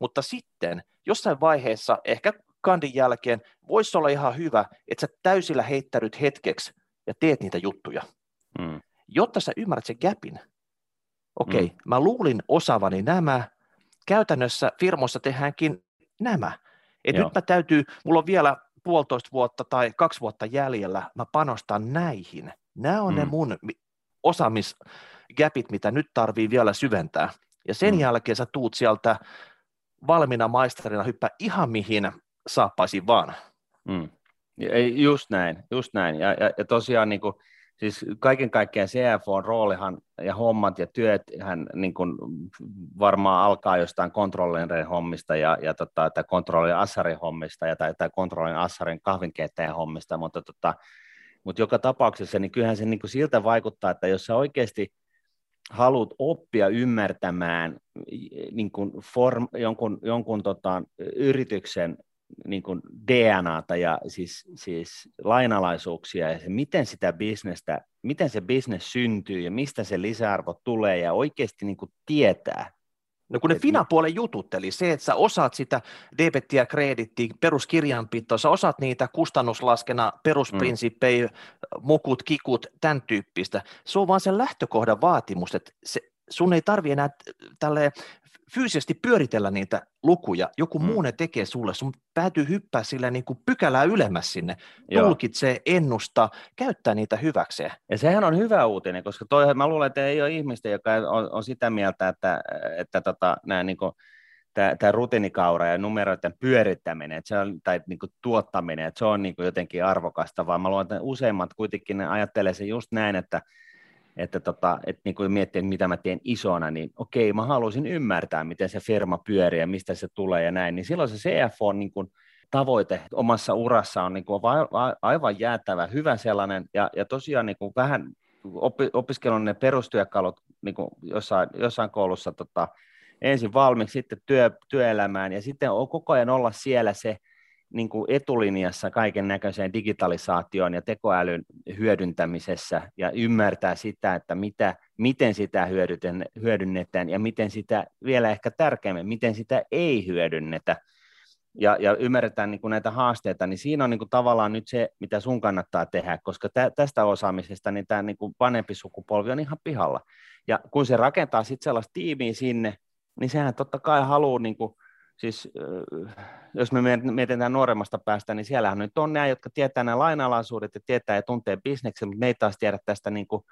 mutta sitten jossain vaiheessa, ehkä kandin jälkeen, voisi olla ihan hyvä, että sä täysillä heittäydyt hetkeksi ja teet niitä juttuja, mm. jotta sä ymmärrät sen gapin. Okei, okay, mm. mä luulin osaavani nämä, käytännössä firmoissa tehdäänkin nämä. Et nyt mä täytyy, mulla on vielä puolitoista vuotta tai kaksi vuotta jäljellä, mä panostan näihin. Nämä on mm. ne mun osaamisgapit, mitä nyt tarvii vielä syventää. Ja sen mm. jälkeen sä tuut sieltä valmiina maisterina hyppää ihan mihin saappaisiin vaan. Mm. Just näin, just näin. Ja, ja, ja tosiaan niin kuin, siis kaiken kaikkiaan CFOn roolihan ja hommat ja työt hän niin kuin varmaan alkaa jostain kontrollerin hommista ja, ja tota, tai kontrollin assarin hommista ja, tai, tai kontrollin assarin kahvinkeittäjän hommista, mutta, tota, mutta joka tapauksessa niin kyllähän se niin kuin siltä vaikuttaa, että jos sä oikeasti haluat oppia ymmärtämään niin kuin form, jonkun, jonkun tota, yrityksen niin kuin DNAta ja siis, siis lainalaisuuksia ja se, miten sitä bisnestä, miten se bisnes syntyy ja mistä se lisäarvo tulee ja oikeasti niin kuin tietää. No kun ne finapuolen jutut, eli se, että sä osaat sitä debettiä, kredittiä, peruskirjanpitoa, sä osaat niitä kustannuslaskena, perusprinsippejä, mm. mukut, kikut, tämän tyyppistä. Se on vaan sen lähtökohdan vaatimus, että se, sun ei tarvi enää tälle fyysisesti pyöritellä niitä lukuja, joku mm. muu ne tekee sulle, sun päätyy hyppää sillä niin kuin pykälää ylemmäs sinne, tulkitsee, ennusta, käyttää niitä hyväkseen. Ja sehän on hyvä uutinen, koska toi, mä luulen, että ei ole ihmistä, joka on, on sitä mieltä, että, että tota, nämä niin kuin, tämä rutiinikaura ja numeroiden pyörittäminen että se on, tai niin kuin tuottaminen, että se on niin kuin jotenkin arvokasta, vaan mä luulen, että useimmat kuitenkin ne ajattelee se just näin, että että, tota, että niin kuin miettii, mitä mä teen isona, niin okei, mä haluaisin ymmärtää, miten se firma pyörii ja mistä se tulee ja näin, niin silloin se CFO on niin kuin tavoite. Omassa urassa on niin kuin aivan jäätävä, hyvä sellainen, ja, ja tosiaan niin kuin vähän opi, opiskelun ne perustyökalut niin kuin jossain, jossain koulussa tota, ensin valmiiksi, sitten työ, työelämään, ja sitten on koko ajan olla siellä se, niin kuin etulinjassa kaiken näköiseen digitalisaatioon ja tekoälyn hyödyntämisessä ja ymmärtää sitä, että mitä, miten sitä hyödynnetään ja miten sitä vielä ehkä tärkeämmin, miten sitä ei hyödynnetä ja, ja ymmärretään niin kuin näitä haasteita, niin siinä on niin kuin tavallaan nyt se, mitä sun kannattaa tehdä, koska tä, tästä osaamisesta niin tämä niin kuin vanhempi sukupolvi on ihan pihalla. Ja kun se rakentaa sitten sellaista tiimiä sinne, niin sehän totta kai haluaa niin kuin siis jos me mietitään nuoremmasta päästä, niin siellähän nyt on nämä, jotka tietää nämä lainalaisuudet ja tietää ja tuntee bisneksen, mutta ne ei taas tiedä tästä, niin kuin,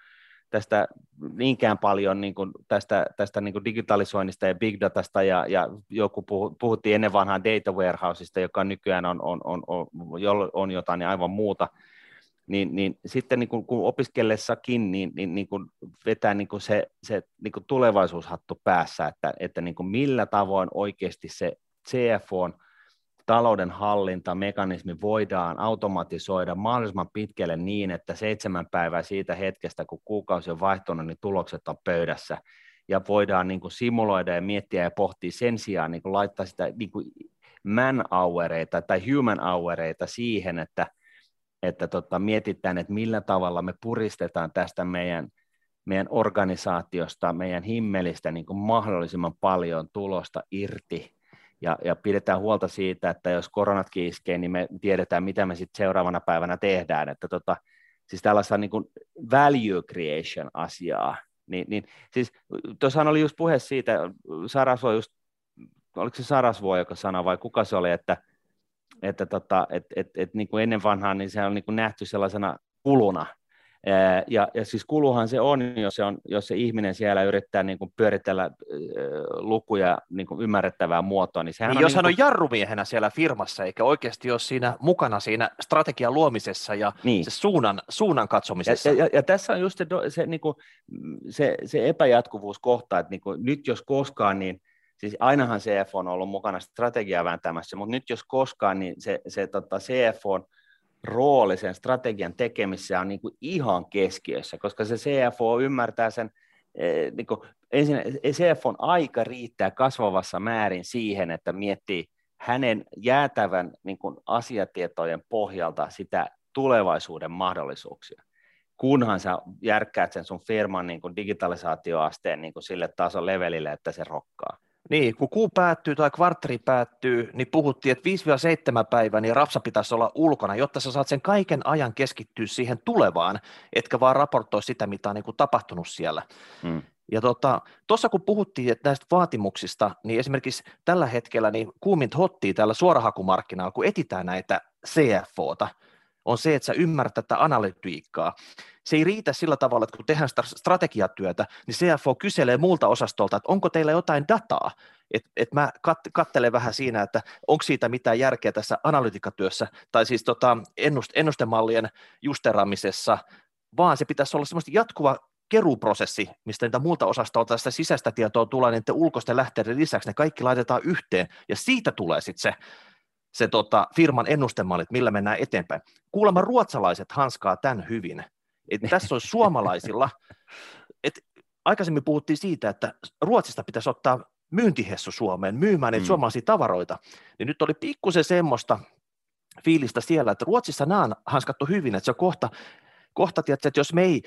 tästä niinkään paljon niin kuin tästä, tästä niin kuin digitalisoinnista ja big datasta ja, ja joku puhu, puhuttiin ennen vanhaa data warehouseista, joka nykyään on, on, on, on, on jotain aivan muuta, niin, niin sitten niin kuin, kun opiskellessakin niin, niin, niin kuin vetää niin kuin se, se niin kuin tulevaisuushattu päässä, että, että niin kuin millä tavoin oikeasti se CFOn talouden hallintamekanismi voidaan automatisoida mahdollisimman pitkälle niin, että seitsemän päivää siitä hetkestä, kun kuukausi on vaihtunut, niin tulokset on pöydässä. Ja voidaan niin kuin simuloida ja miettiä ja pohtia sen sijaan niin kuin laittaa sitä niin kuin man houreita tai human houreita siihen, että että tota, mietitään, että millä tavalla me puristetaan tästä meidän, meidän organisaatiosta, meidän himmelistä niin kuin mahdollisimman paljon tulosta irti. Ja, ja pidetään huolta siitä, että jos koronat iskee, niin me tiedetään, mitä me sitten seuraavana päivänä tehdään, että tota, siis tällaista niin kuin value creation asiaa, niin, niin siis tuossahan oli just puhe siitä, Sarasvo just, oliko se Sarasvo, joka sanoi vai kuka se oli, että että tota, et, et, et, niin kuin ennen vanhaa niin se on niin kuin nähty sellaisena kuluna, Ja, ja siis kuluhan se on, jos se, on, jos se ihminen siellä yrittää niin kuin pyöritellä lukuja niin kuin ymmärrettävää muotoa. Niin, sehän niin on jos niin hän kuin... on jarrumiehenä siellä firmassa, eikä oikeasti ole siinä mukana siinä strategian luomisessa ja niin. se suunnan, suunnan katsomisessa. Ja, ja, ja tässä on just se, se, niin kuin, se, se epäjatkuvuus kohta, että niin kuin, nyt jos koskaan, niin siis ainahan CF on ollut mukana strategiaa vääntämässä, mutta nyt jos koskaan, niin se, se tota CF on rooli sen strategian tekemisessä on niin kuin ihan keskiössä, koska se CFO ymmärtää sen, eh, niin kuin, ensin CFOn aika riittää kasvavassa määrin siihen, että miettii hänen jäätävän niin kuin asiatietojen pohjalta sitä tulevaisuuden mahdollisuuksia kunhan sä järkkäät sen sun firman niin kuin digitalisaatioasteen niin kuin sille tason levelille, että se rokkaa. Niin, kun kuu päättyy tai kvartteri päättyy, niin puhuttiin, että 5-7 päivää, niin rapsa pitäisi olla ulkona, jotta sä saat sen kaiken ajan keskittyä siihen tulevaan, etkä vaan raportoi sitä, mitä on niin kuin tapahtunut siellä. Hmm. Ja tuossa tota, kun puhuttiin että näistä vaatimuksista, niin esimerkiksi tällä hetkellä niin kuumint hottia täällä suorahakumarkkinalla, kun etitään näitä CFOta, on se, että sä ymmärrät tätä analytiikkaa. Se ei riitä sillä tavalla, että kun tehdään strategiatyötä, niin CFO kyselee muulta osastolta, että onko teillä jotain dataa, että et mä kat, kattelen vähän siinä, että onko siitä mitään järkeä tässä analytiikatyössä, tai siis tota ennust, ennustemallien justeraamisessa, vaan se pitäisi olla semmoista jatkuva keruuprosessi, mistä niitä muulta osastolta sitä sisäistä tietoa tulee, niin ulkoisten lähteiden lisäksi ne kaikki laitetaan yhteen, ja siitä tulee sitten se se tota, firman ennustemallit, millä mennään eteenpäin. Kuulemma ruotsalaiset hanskaa tämän hyvin. Et tässä on suomalaisilla, et aikaisemmin puhuttiin siitä, että Ruotsista pitäisi ottaa myyntihessu Suomeen myymään niitä mm. suomalaisia tavaroita, niin nyt oli pikkusen semmoista fiilistä siellä, että Ruotsissa nämä on hanskattu hyvin, että se on kohta, kohta tietysti, että jos me ei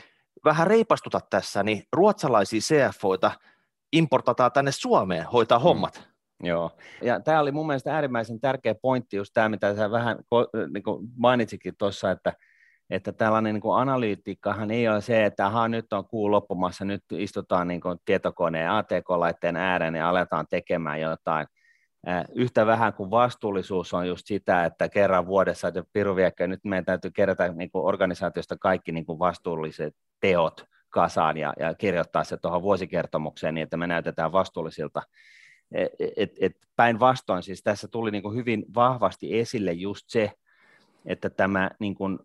vähän reipastuta tässä, niin ruotsalaisia CFOita importataan tänne Suomeen hoitaa mm. hommat. Joo, ja tämä oli mun mielestä äärimmäisen tärkeä pointti, just tämä, mitä sä vähän niin kuin mainitsikin tuossa, että, että tällainen niin kuin analyytikkahan ei ole se, että aha, nyt on kuu loppumassa, nyt istutaan niin kuin tietokoneen ATK-laitteen ääreen ja aletaan tekemään jotain. Yhtä vähän kuin vastuullisuus on just sitä, että kerran vuodessa, että piru viekkä, nyt meidän täytyy kerätä niin kuin organisaatiosta kaikki niin kuin vastuulliset teot kasaan ja, ja kirjoittaa se tuohon vuosikertomukseen niin, että me näytetään vastuullisilta et, et päinvastoin, siis tässä tuli niin kuin hyvin vahvasti esille just se, että tämä niin kuin,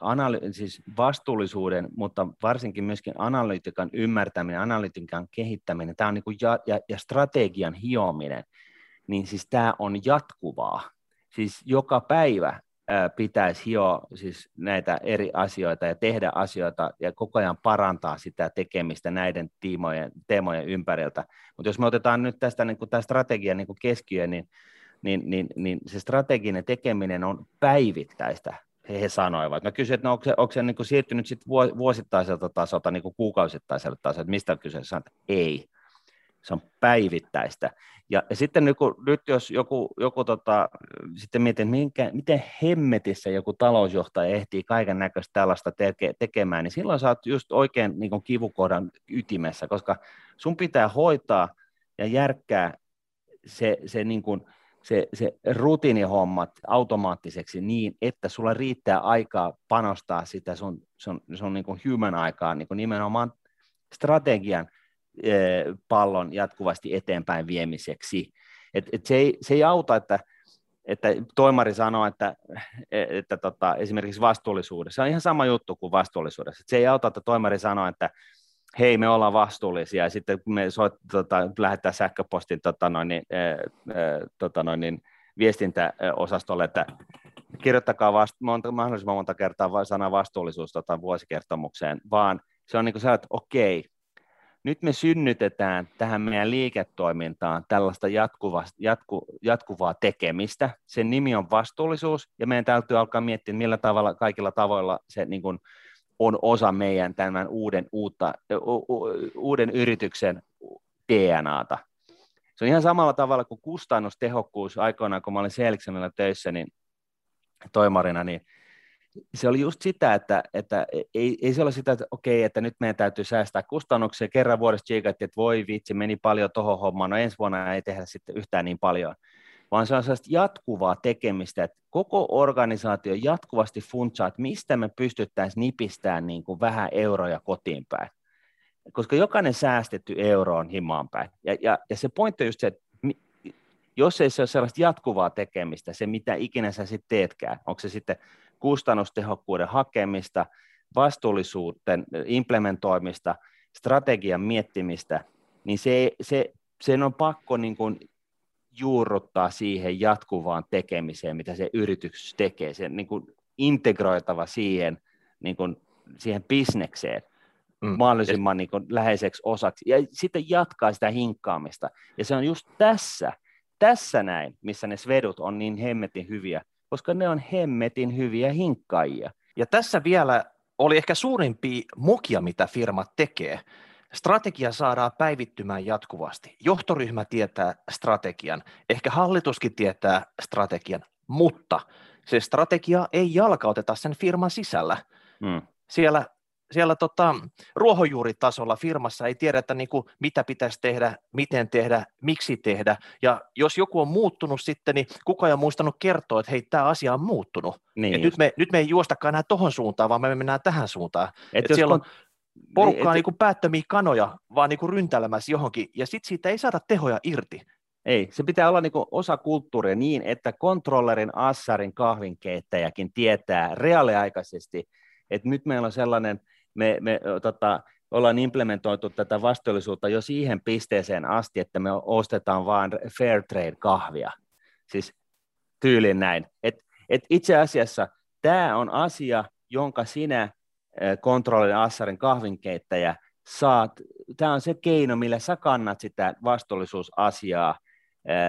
analy- siis vastuullisuuden, mutta varsinkin myöskin analytiikan ymmärtäminen, analytiikan kehittäminen, tämä on niin kuin ja, ja, ja strategian hiominen, niin siis tämä on jatkuvaa. Siis joka päivä pitäisi hioa siis näitä eri asioita ja tehdä asioita ja koko ajan parantaa sitä tekemistä näiden tiimojen, teemojen ympäriltä. Mutta jos me otetaan nyt tästä niin tämä strategia niin keskiöön, niin, niin, niin, niin se strateginen tekeminen on päivittäistä, he, he sanoivat. Mä kysyin, että no, onko se, onko se niin siirtynyt sit vuosittaiselta tasolta niin kuukausittaiselta tasolta, että mistä on kyse? Ei se on päivittäistä. Ja, ja sitten nyt, nyt jos joku, joku tota, sitten mietin, minkä, miten hemmetissä joku talousjohtaja ehtii kaiken näköistä tällaista teke, tekemään, niin silloin sä oot just oikein niin kivukohdan ytimessä, koska sun pitää hoitaa ja järkkää se, se, niin kuin, se, se rutiinihommat automaattiseksi niin, että sulla riittää aikaa panostaa sitä sun, sun, sun niin human aikaa niin nimenomaan strategian pallon jatkuvasti eteenpäin viemiseksi. Et, et se, ei, se ei auta, että, että toimari sanoo, että, että tota, esimerkiksi vastuullisuudessa, se on ihan sama juttu kuin vastuullisuudessa. Et se ei auta, että toimari sanoo, että hei, me ollaan vastuullisia, ja sitten kun me soit, tota, lähettää sähköpostin tota noin, niin, äh, tota noin, niin, viestintäosastolle, että kirjoittakaa vast, monta, mahdollisimman monta kertaa sana vastuullisuus tota, vuosikertomukseen, vaan se on niin kuin se, että okei, nyt me synnytetään tähän meidän liiketoimintaan tällaista jatkuva, jatku, jatkuvaa tekemistä. Sen nimi on vastuullisuus, ja meidän täytyy alkaa miettiä, millä tavalla, kaikilla tavoilla se niin kuin, on osa meidän tämän uuden, uutta, u, u, uuden yrityksen DNAta. Se on ihan samalla tavalla kuin kustannustehokkuus aikoinaan, kun mä olin Selksenillä töissä, niin toimarina, niin se oli just sitä, että, että ei, ei se ole sitä, että okei, että nyt meidän täytyy säästää kustannuksia. Kerran vuodessa tsiikattiin, että voi vitsi, meni paljon tuohon hommaan, no ensi vuonna ei tehdä sitten yhtään niin paljon. vaan se on sellaista jatkuvaa tekemistä, että koko organisaatio jatkuvasti funtsaa, että mistä me pystyttäisiin nipistämään niin kuin vähän euroja kotiin päin. Koska jokainen säästetty euro on himaan päin. Ja, ja, ja se pointti on just se, että jos ei se ole sellaista jatkuvaa tekemistä, se mitä ikinä sä sitten teetkään, onko se sitten kustannustehokkuuden hakemista, vastuullisuuden implementoimista, strategian miettimistä, niin se, se, sen on pakko niin kuin juurruttaa siihen jatkuvaan tekemiseen, mitä se yritys tekee, se niin kuin integroitava siihen, niin kuin, siihen bisnekseen mm. mahdollisimman niin kuin, läheiseksi osaksi, ja sitten jatkaa sitä hinkkaamista. Ja se on just tässä, tässä näin, missä ne svedut on niin hemmetin hyviä, koska ne on hemmetin hyviä hinkkaajia. Ja tässä vielä oli ehkä suurimpi mukia, mitä firmat tekee. Strategia saadaan päivittymään jatkuvasti. Johtoryhmä tietää strategian, ehkä hallituskin tietää strategian, mutta se strategia ei jalkauteta sen firman sisällä. Hmm. Siellä siellä tota, ruohonjuuritasolla firmassa ei tiedetä, niin kuin, mitä pitäisi tehdä, miten tehdä, miksi tehdä. Ja jos joku on muuttunut sitten, niin kuka ei ole muistanut kertoa, että hei, tämä asia on muuttunut. Niin nyt, me, nyt me ei juostakaan enää tuohon suuntaan, vaan me mennään tähän suuntaan. Et Et siellä on porukkaa niin, niin päättömiä kanoja, vaan niin ryntäilemässä johonkin, ja sitten siitä ei saada tehoja irti. Ei, se pitää olla niin osa kulttuuria niin, että kontrollerin, assarin, kahvinkeittäjäkin tietää reaaliaikaisesti, että nyt meillä on sellainen – me, me tota, ollaan implementoitu tätä vastuullisuutta jo siihen pisteeseen asti, että me ostetaan vain fair trade kahvia. Siis tyylin näin. Et, et itse asiassa tämä on asia, jonka sinä kontrollin assarin kahvinkeittäjä saat, tämä on se keino, millä sä kannat sitä vastuullisuusasiaa,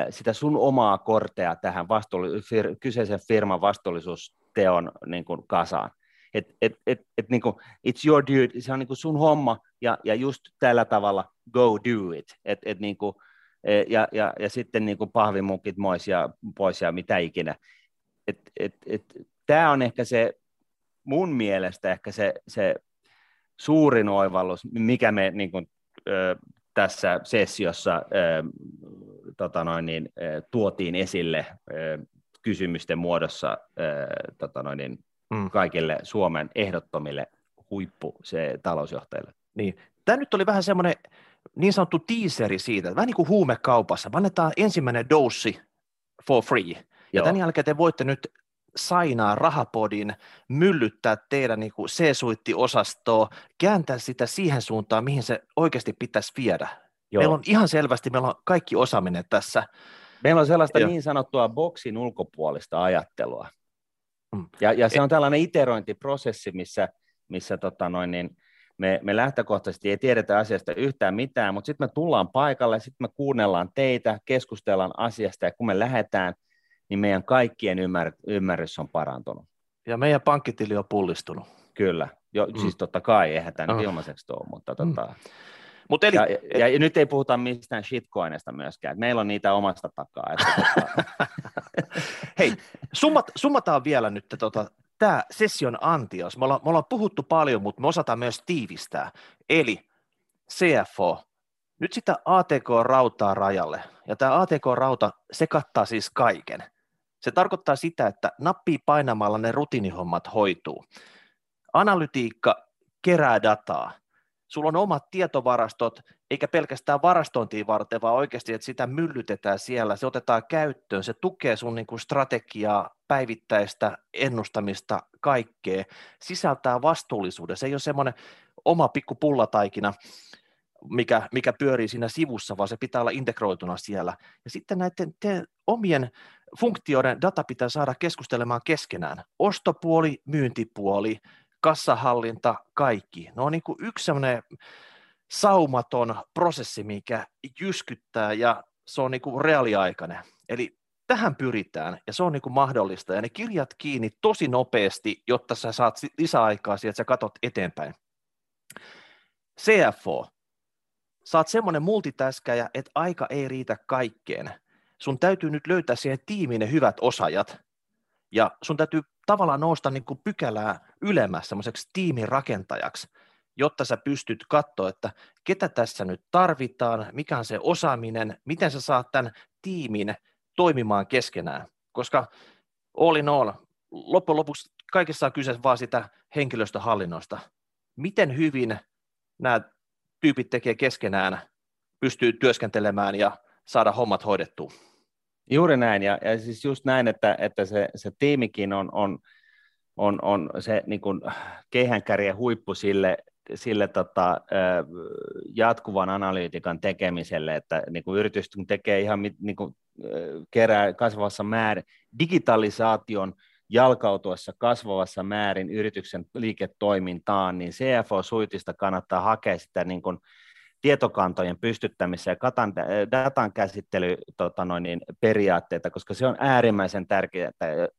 sitä sun omaa kortea tähän vastuulli- fir- kyseisen firman vastuullisuusteon niin kuin kasaan että et, et, et, niinku, it's your duty, se on niinku sun homma, ja, ja just tällä tavalla go do it, et, et niinku, e, ja, ja, ja sitten niinku pahvimukit pois ja, pois ja mitä ikinä. Et, et, et, Tämä on ehkä se, mun mielestä ehkä se, se suurin oivallus, mikä me niin kuin, ö, tässä sessiossa ö, tota noin, niin, ö, tuotiin esille ö, kysymysten muodossa ö, tota noin, niin, mm. kaikille Suomen ehdottomille huippu se talousjohtajille. Niin. Tämä nyt oli vähän semmoinen niin sanottu teaseri siitä, vähän niin kuin huumekaupassa, annetaan ensimmäinen doussi for free, ja Joo. tämän jälkeen te voitte nyt sainaa rahapodin, myllyttää teidän niin kuin C-suitti-osastoa, kääntää sitä siihen suuntaan, mihin se oikeasti pitäisi viedä. Joo. Meillä on ihan selvästi, meillä on kaikki osaaminen tässä. Meillä on sellaista Joo. niin sanottua boksin ulkopuolista ajattelua. Mm. Ja, ja se on tällainen iterointiprosessi, missä, missä tota noin, niin me, me lähtökohtaisesti ei tiedetä asiasta yhtään mitään, mutta sitten me tullaan paikalle, sitten me kuunnellaan teitä, keskustellaan asiasta ja kun me lähdetään, niin meidän kaikkien ymmär, ymmärrys on parantunut. Ja meidän pankkitili on pullistunut. Kyllä, jo, mm. siis totta kai, eihän tämä oh. ilmaiseksi ole, mutta tota, mm. Mut eli, ja, ja, ja, nyt ei puhuta mistään shitcoinista myöskään, meillä on niitä omasta takaa. Että tota... Hei, summat, summataan vielä nyt tota, tämä session antios. Me ollaan, me ollaan puhuttu paljon, mutta me osataan myös tiivistää. Eli CFO, nyt sitä ATK-rautaa rajalle. Ja tämä ATK-rauta, se kattaa siis kaiken. Se tarkoittaa sitä, että nappi painamalla ne rutiinihommat hoituu. Analytiikka kerää dataa sulla on omat tietovarastot, eikä pelkästään varastointiin varten, vaan oikeasti, että sitä myllytetään siellä, se otetaan käyttöön, se tukee sun niin kuin strategiaa, päivittäistä ennustamista, kaikkea, sisältää vastuullisuuden, se ei ole semmoinen oma pikku pullataikina, mikä, mikä pyörii siinä sivussa, vaan se pitää olla integroituna siellä. Ja sitten näiden te, omien funktioiden data pitää saada keskustelemaan keskenään. Ostopuoli, myyntipuoli, kassahallinta, kaikki. Ne on niin kuin yksi sellainen saumaton prosessi, mikä jyskyttää ja se on niin kuin reaaliaikainen. Eli tähän pyritään ja se on niin kuin mahdollista ja ne kirjat kiinni tosi nopeasti, jotta sä saat lisäaikaa siihen, että sä katot eteenpäin. CFO. Saat semmoinen multitaskäjä, että aika ei riitä kaikkeen. Sun täytyy nyt löytää siihen tiimiin ne hyvät osaajat ja sun täytyy tavallaan nousta niin kuin pykälää ylemmäs semmoiseksi tiimin rakentajaksi, jotta sä pystyt katsoa, että ketä tässä nyt tarvitaan, mikä on se osaaminen, miten sä saat tämän tiimin toimimaan keskenään, koska all in all, loppujen lopuksi kaikessa on kyse vain sitä henkilöstöhallinnosta. Miten hyvin nämä tyypit tekee keskenään, pystyy työskentelemään ja saada hommat hoidettua? Juuri näin, ja, ja siis just näin, että, että se, se tiimikin on, on, on, on se niin kuin keihänkärjen huippu sille, sille tota, jatkuvan analyytikan tekemiselle, että niin kuin yritys tekee ihan niin kuin, kerää kasvavassa määrin digitalisaation jalkautuessa kasvavassa määrin yrityksen liiketoimintaan, niin CFO-suitista kannattaa hakea sitä niin kuin tietokantojen pystyttämistä ja katan, datan käsittely tota noin, niin, periaatteita, koska se on äärimmäisen tärkeää,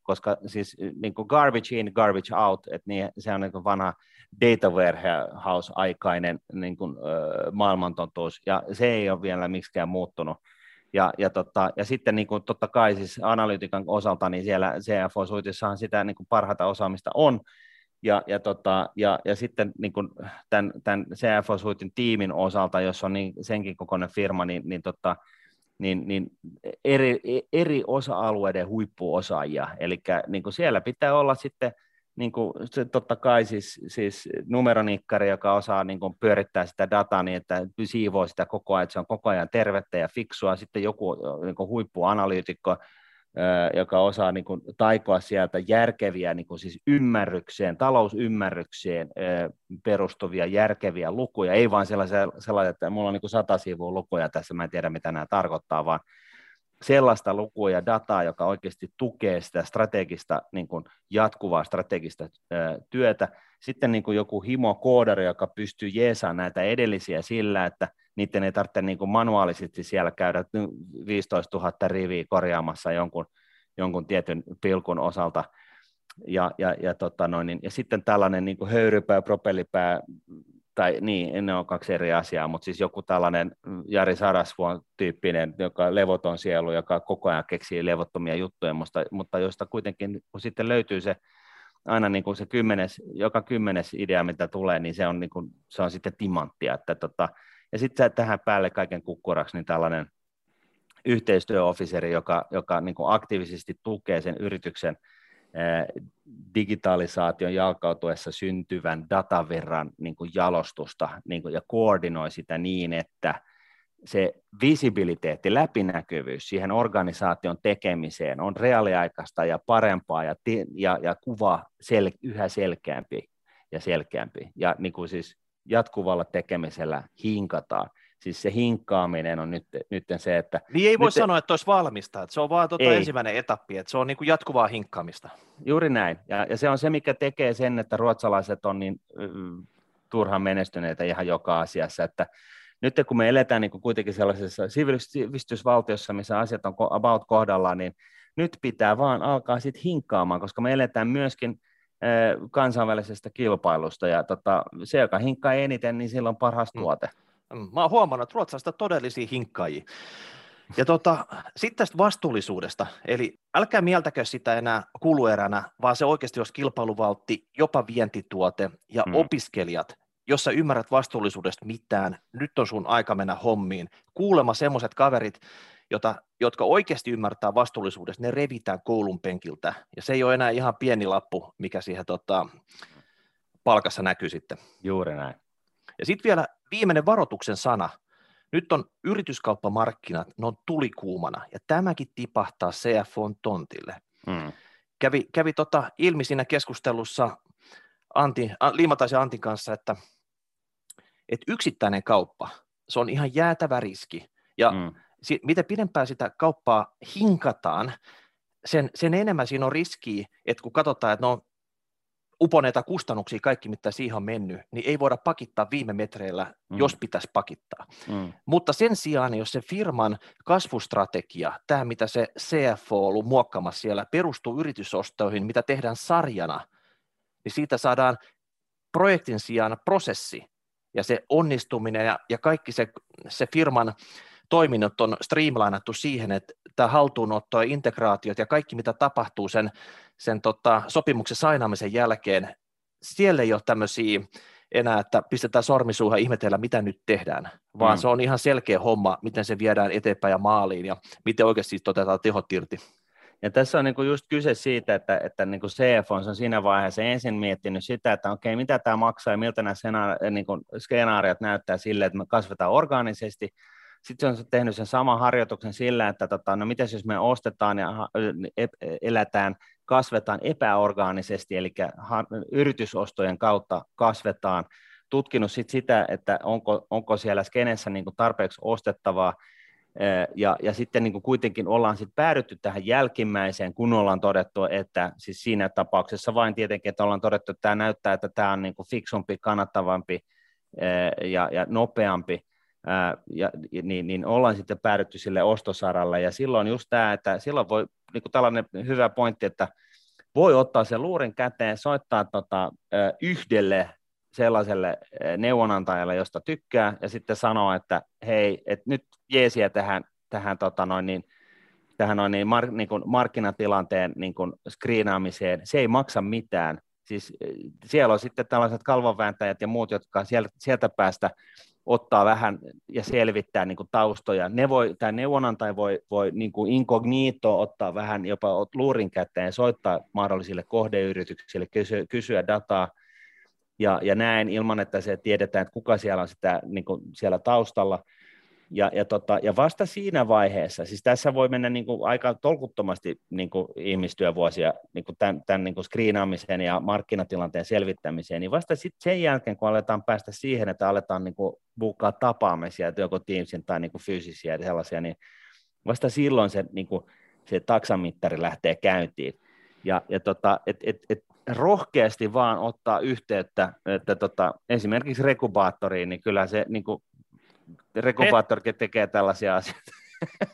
koska siis niin kuin garbage in, garbage out, että niin, se on niin kuin vanha data warehouse-aikainen niin kuin, äh, maailmantotuus, ja se ei ole vielä miksikään muuttunut. Ja, ja, tota, ja sitten niin kuin, totta kai siis analytikan osalta, niin siellä CFO-suitissahan sitä niin kuin parhaita osaamista on, ja, ja, tota, ja, ja sitten niin kuin tämän, tämän CFO-suitin tiimin osalta, jos on niin, senkin kokoinen firma, niin, niin, tota, niin, niin eri, eri osa-alueiden huippuosaajia. Eli niin kuin siellä pitää olla sitten niin kuin, se totta kai siis, siis numeronikkari, joka osaa niin kuin pyörittää sitä dataa niin, että siivoo sitä koko ajan, että se on koko ajan tervettä ja fiksua. Sitten joku niin kuin huippuanalyytikko, joka osaa niin kuin, taikoa sieltä järkeviä niin kuin, siis ymmärrykseen, talousymmärrykseen perustuvia järkeviä lukuja, ei vain sellaisia, sellaisia että mulla on niin kuin sata sivua lukuja tässä, mä en tiedä mitä nämä tarkoittaa, vaan sellaista lukua ja dataa, joka oikeasti tukee sitä strategista, niin kuin jatkuvaa strategista työtä. Sitten niin kuin joku himo-koodari, joka pystyy jeesaamaan näitä edellisiä sillä, että niiden ei tarvitse niin kuin manuaalisesti siellä käydä 15 000 riviä korjaamassa jonkun, jonkun tietyn pilkun osalta. Ja, ja, ja, tota noin, niin, ja sitten tällainen niin kuin höyrypää, propellipää, tai niin, ne on kaksi eri asiaa, mutta siis joku tällainen Jari Sarasvuon tyyppinen, joka levoton sielu, joka koko ajan keksii levottomia juttuja, mutta, mutta josta kuitenkin, kun sitten löytyy se aina niin kuin se kymmenes, joka kymmenes idea, mitä tulee, niin se on, niin kuin, se on sitten timanttia. Että tota, ja sitten tähän päälle kaiken kukkuraksi niin tällainen yhteistyöofiseri, joka, joka niin kuin aktiivisesti tukee sen yrityksen digitalisaation jalkautuessa syntyvän dataverran niin kuin jalostusta niin kuin, ja koordinoi sitä niin, että se visibiliteetti, läpinäkyvyys siihen organisaation tekemiseen on reaaliaikaista ja parempaa ja, ja, ja kuva sel, yhä selkeämpi ja selkeämpi. Ja niin kuin siis jatkuvalla tekemisellä hinkataan. Siis se hinkkaaminen on nyt, nyt se, että... Niin ei voi nyt, sanoa, että olisi valmista, että se on vaan tuota ensimmäinen etappi, että se on niin kuin jatkuvaa hinkkaamista. Juuri näin, ja, ja se on se, mikä tekee sen, että ruotsalaiset on niin uh, turhan menestyneitä ihan joka asiassa, että nyt kun me eletään niin kuin kuitenkin sellaisessa sivistysvaltiossa, missä asiat on about kohdallaan, niin nyt pitää vaan alkaa sitten hinkkaamaan, koska me eletään myöskin kansainvälisestä kilpailusta, ja tota, se, joka hinkkaa eniten, niin silloin paras mm. tuote. Mm. Mä oon huomannut, että Ruotsasta todellisia hinkkaajia. Ja tota, sitten tästä vastuullisuudesta, eli älkää mieltäkö sitä enää kulueränä, vaan se oikeasti olisi kilpailuvaltti, jopa vientituote ja mm. opiskelijat, jos sä ymmärrät vastuullisuudesta mitään, nyt on sun aika mennä hommiin. Kuulema semmoiset kaverit, jota, jotka oikeasti ymmärtää vastuullisuudesta, ne revitään koulun penkiltä, ja se ei ole enää ihan pieni lappu, mikä siihen tota, palkassa näkyy sitten. Juuri näin. Ja sitten vielä viimeinen varoituksen sana. Nyt on yrityskauppamarkkinat, ne on tulikuumana, ja tämäkin tipahtaa CFOn tontille. Mm. Kävi, kävi tota ilmi siinä keskustelussa Antti, Liimataisen Antin kanssa, että, että yksittäinen kauppa, se on ihan jäätävä riski, ja mm mitä pidempään sitä kauppaa hinkataan, sen, sen enemmän siinä on riskiä, että kun katsotaan, että no uponeita kustannuksia kaikki, mitä siihen on mennyt, niin ei voida pakittaa viime metreillä, mm. jos pitäisi pakittaa. Mm. Mutta sen sijaan, jos se firman kasvustrategia, tämä mitä se CFO on ollut muokkaamassa siellä, perustuu yritysostoihin, mitä tehdään sarjana, niin siitä saadaan projektin sijaan prosessi ja se onnistuminen ja, ja kaikki se, se firman toiminnot on streamlainattu siihen, että tämä haltuunotto ja integraatiot ja kaikki, mitä tapahtuu sen, sen tota, sopimuksen sainaamisen jälkeen, siellä ei ole tämmöisiä enää, että pistetään sormisuuhan ihmetellä, mitä nyt tehdään, vaan mm. se on ihan selkeä homma, miten se viedään eteenpäin ja maaliin ja miten oikeasti toteutetaan tehot irti. Ja tässä on niinku just kyse siitä, että, että niinku CF on siinä vaiheessa ensin miettinyt sitä, että okei, mitä tämä maksaa ja miltä nämä niinku skenaariot näyttää sille, että me kasvetaan orgaanisesti. Sitten on tehnyt sen saman harjoituksen sillä, että tota, no miten jos me ostetaan ja elätään, kasvetaan epäorgaanisesti, eli yritysostojen kautta kasvetaan, tutkinut sit sitä, että onko, onko siellä skenessä niin tarpeeksi ostettavaa, ja, ja sitten niin kuin kuitenkin ollaan sitten päädytty tähän jälkimmäiseen, kun ollaan todettu, että siis siinä tapauksessa vain tietenkin, että ollaan todettu, että tämä näyttää, että tämä on niin kuin fiksumpi, kannattavampi ja, ja nopeampi, ja, niin, niin ollaan sitten päädytty sille ostosaralle, ja silloin just tämä, että silloin voi, niin kuin tällainen hyvä pointti, että voi ottaa sen luurin käteen, soittaa tota, yhdelle sellaiselle neuvonantajalle, josta tykkää, ja sitten sanoa, että hei, että nyt jeesiä tähän, tähän, tota noin, niin, tähän noin, niin, mark, niin kuin markkinatilanteen niin kuin screenaamiseen, se ei maksa mitään. Siis siellä on sitten tällaiset kalvonvääntäjät ja muut, jotka sieltä, sieltä päästä ottaa vähän ja selvittää niin kuin taustoja. Ne voi, tämä neuvonantaja voi, voi niin kuin incognito ottaa vähän jopa luurin käteen soittaa mahdollisille kohdeyrityksille, kysyä, kysyä dataa, ja, ja näin ilman, että se tiedetään, että kuka siellä on sitä niin kuin siellä taustalla. Ja, ja, tota, ja vasta siinä vaiheessa, siis tässä voi mennä niin kuin aika tolkuttomasti niin kuin ihmistyövuosia niin kuin tämän, tämän niin kuin screenaamiseen ja markkinatilanteen selvittämiseen, niin vasta sitten sen jälkeen, kun aletaan päästä siihen, että aletaan niin kuin buukkaa tapaamisia, joko Teamsin tai niin kuin fyysisiä ja sellaisia, niin vasta silloin se, niin kuin, se taksamittari lähtee käyntiin. Ja, ja tota, et, et, et rohkeasti vaan ottaa yhteyttä, että tota, esimerkiksi rekubaattoriin, niin kyllä se niin kuin, rekubaattorikin tekee tällaisia asioita.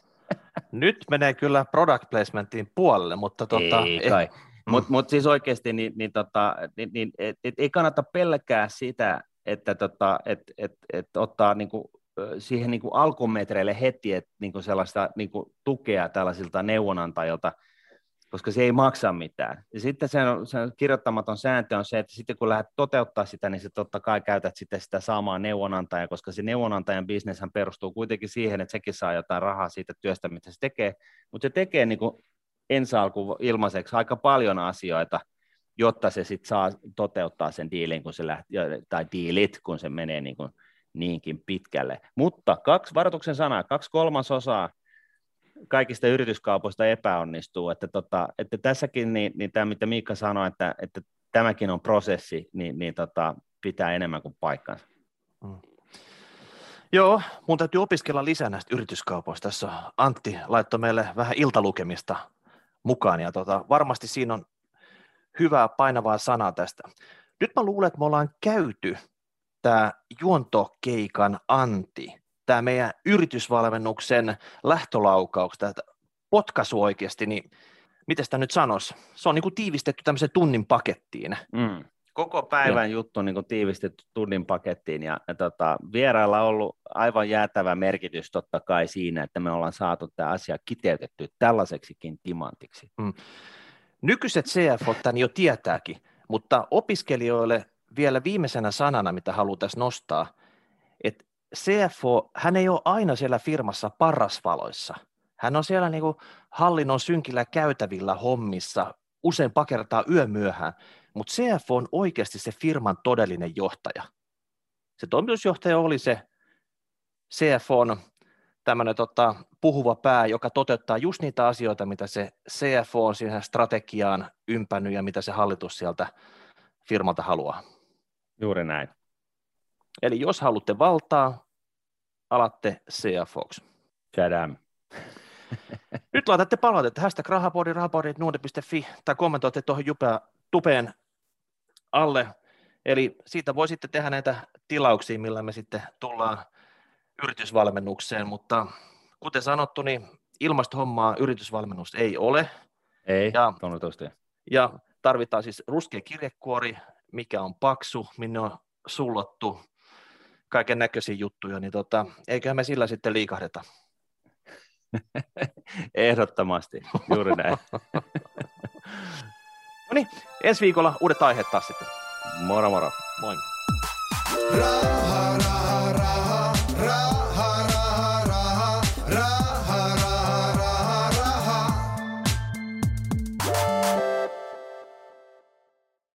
Nyt menee kyllä product placementiin puolelle, mutta tota, ei kai. Eh, mutta mut siis oikeasti niin, niin, tota, niin, niin et, et, ei kannata pelkää sitä, että tota, et, et, et ottaa niinku, siihen niinku alkumetreille heti et, niinku sellaista niinku, tukea tällaisilta neuvonantajilta – koska se ei maksa mitään. Ja sitten se, on, se on kirjoittamaton sääntö on se, että sitten kun lähdet toteuttaa sitä, niin se totta kai käytät sitten sitä samaa neuvonantajaa, koska se neuvonantajan bisneshän perustuu kuitenkin siihen, että sekin saa jotain rahaa siitä työstä, mitä se tekee, mutta se tekee niin kuin ensi alku ilmaiseksi aika paljon asioita, jotta se sitten saa toteuttaa sen diilin, kun se lähtee, tai diilit, kun se menee niin kuin niinkin pitkälle. Mutta kaksi varoituksen sanaa, kaksi kolmasosaa kaikista yrityskaupoista epäonnistuu. Että, tota, että tässäkin, niin, niin tämä mitä Miikka sanoi, että, että tämäkin on prosessi, niin, niin tota, pitää enemmän kuin paikkansa. Mm. Joo, mun täytyy opiskella lisää näistä yrityskaupoista. Tässä Antti laittoi meille vähän iltalukemista mukaan, ja tota, varmasti siinä on hyvää painavaa sanaa tästä. Nyt mä luulen, että me ollaan käyty tämä juontokeikan Antti tämä meidän yritysvalmennuksen lähtölaukaus, tämä potkaisu oikeasti, niin miten sitä nyt sanoisi? Se on niin kuin tiivistetty tämmöiseen tunnin pakettiin. Mm. Koko päivän ja. juttu on niin kuin tiivistetty tunnin pakettiin ja, ja tota, vierailla on ollut aivan jäätävä merkitys totta kai siinä, että me ollaan saatu tämä asia kiteytetty tällaiseksikin timantiksi. Mm. Nykyiset CFO tämän jo tietääkin, mutta opiskelijoille vielä viimeisenä sanana, mitä halutaan nostaa, että CFO, hän ei ole aina siellä firmassa parasvaloissa. Hän on siellä niin kuin hallinnon synkillä käytävillä hommissa, usein pakertaa yömyöhään, mutta CFO on oikeasti se firman todellinen johtaja. Se toimitusjohtaja oli se CFOn tämmöinen tota, puhuva pää, joka toteuttaa just niitä asioita, mitä se CFO on siihen strategiaan ympännyt ja mitä se hallitus sieltä firmalta haluaa. Juuri näin. Eli jos haluatte valtaa, alatte CFOX. Shadam. Nyt laitatte palautetta, hashtag rahapodi, rahapodi, nuude.fi, tai kommentoitte tuohon tupeen alle. Eli siitä voi sitten tehdä näitä tilauksia, millä me sitten tullaan yritysvalmennukseen, mutta kuten sanottu, niin ilmastohommaa yritysvalmennus ei ole. Ei, ja. Ja tarvitaan siis ruskea kirjekuori, mikä on paksu, minne on sullottu kaiken näköisiä juttuja, niin tota, eiköhän me sillä sitten liikahdeta. Ehdottomasti, juuri näin. no niin, ensi viikolla uudet aiheet taas sitten. Moro moro. Moi. Raha, raha, raha, raha.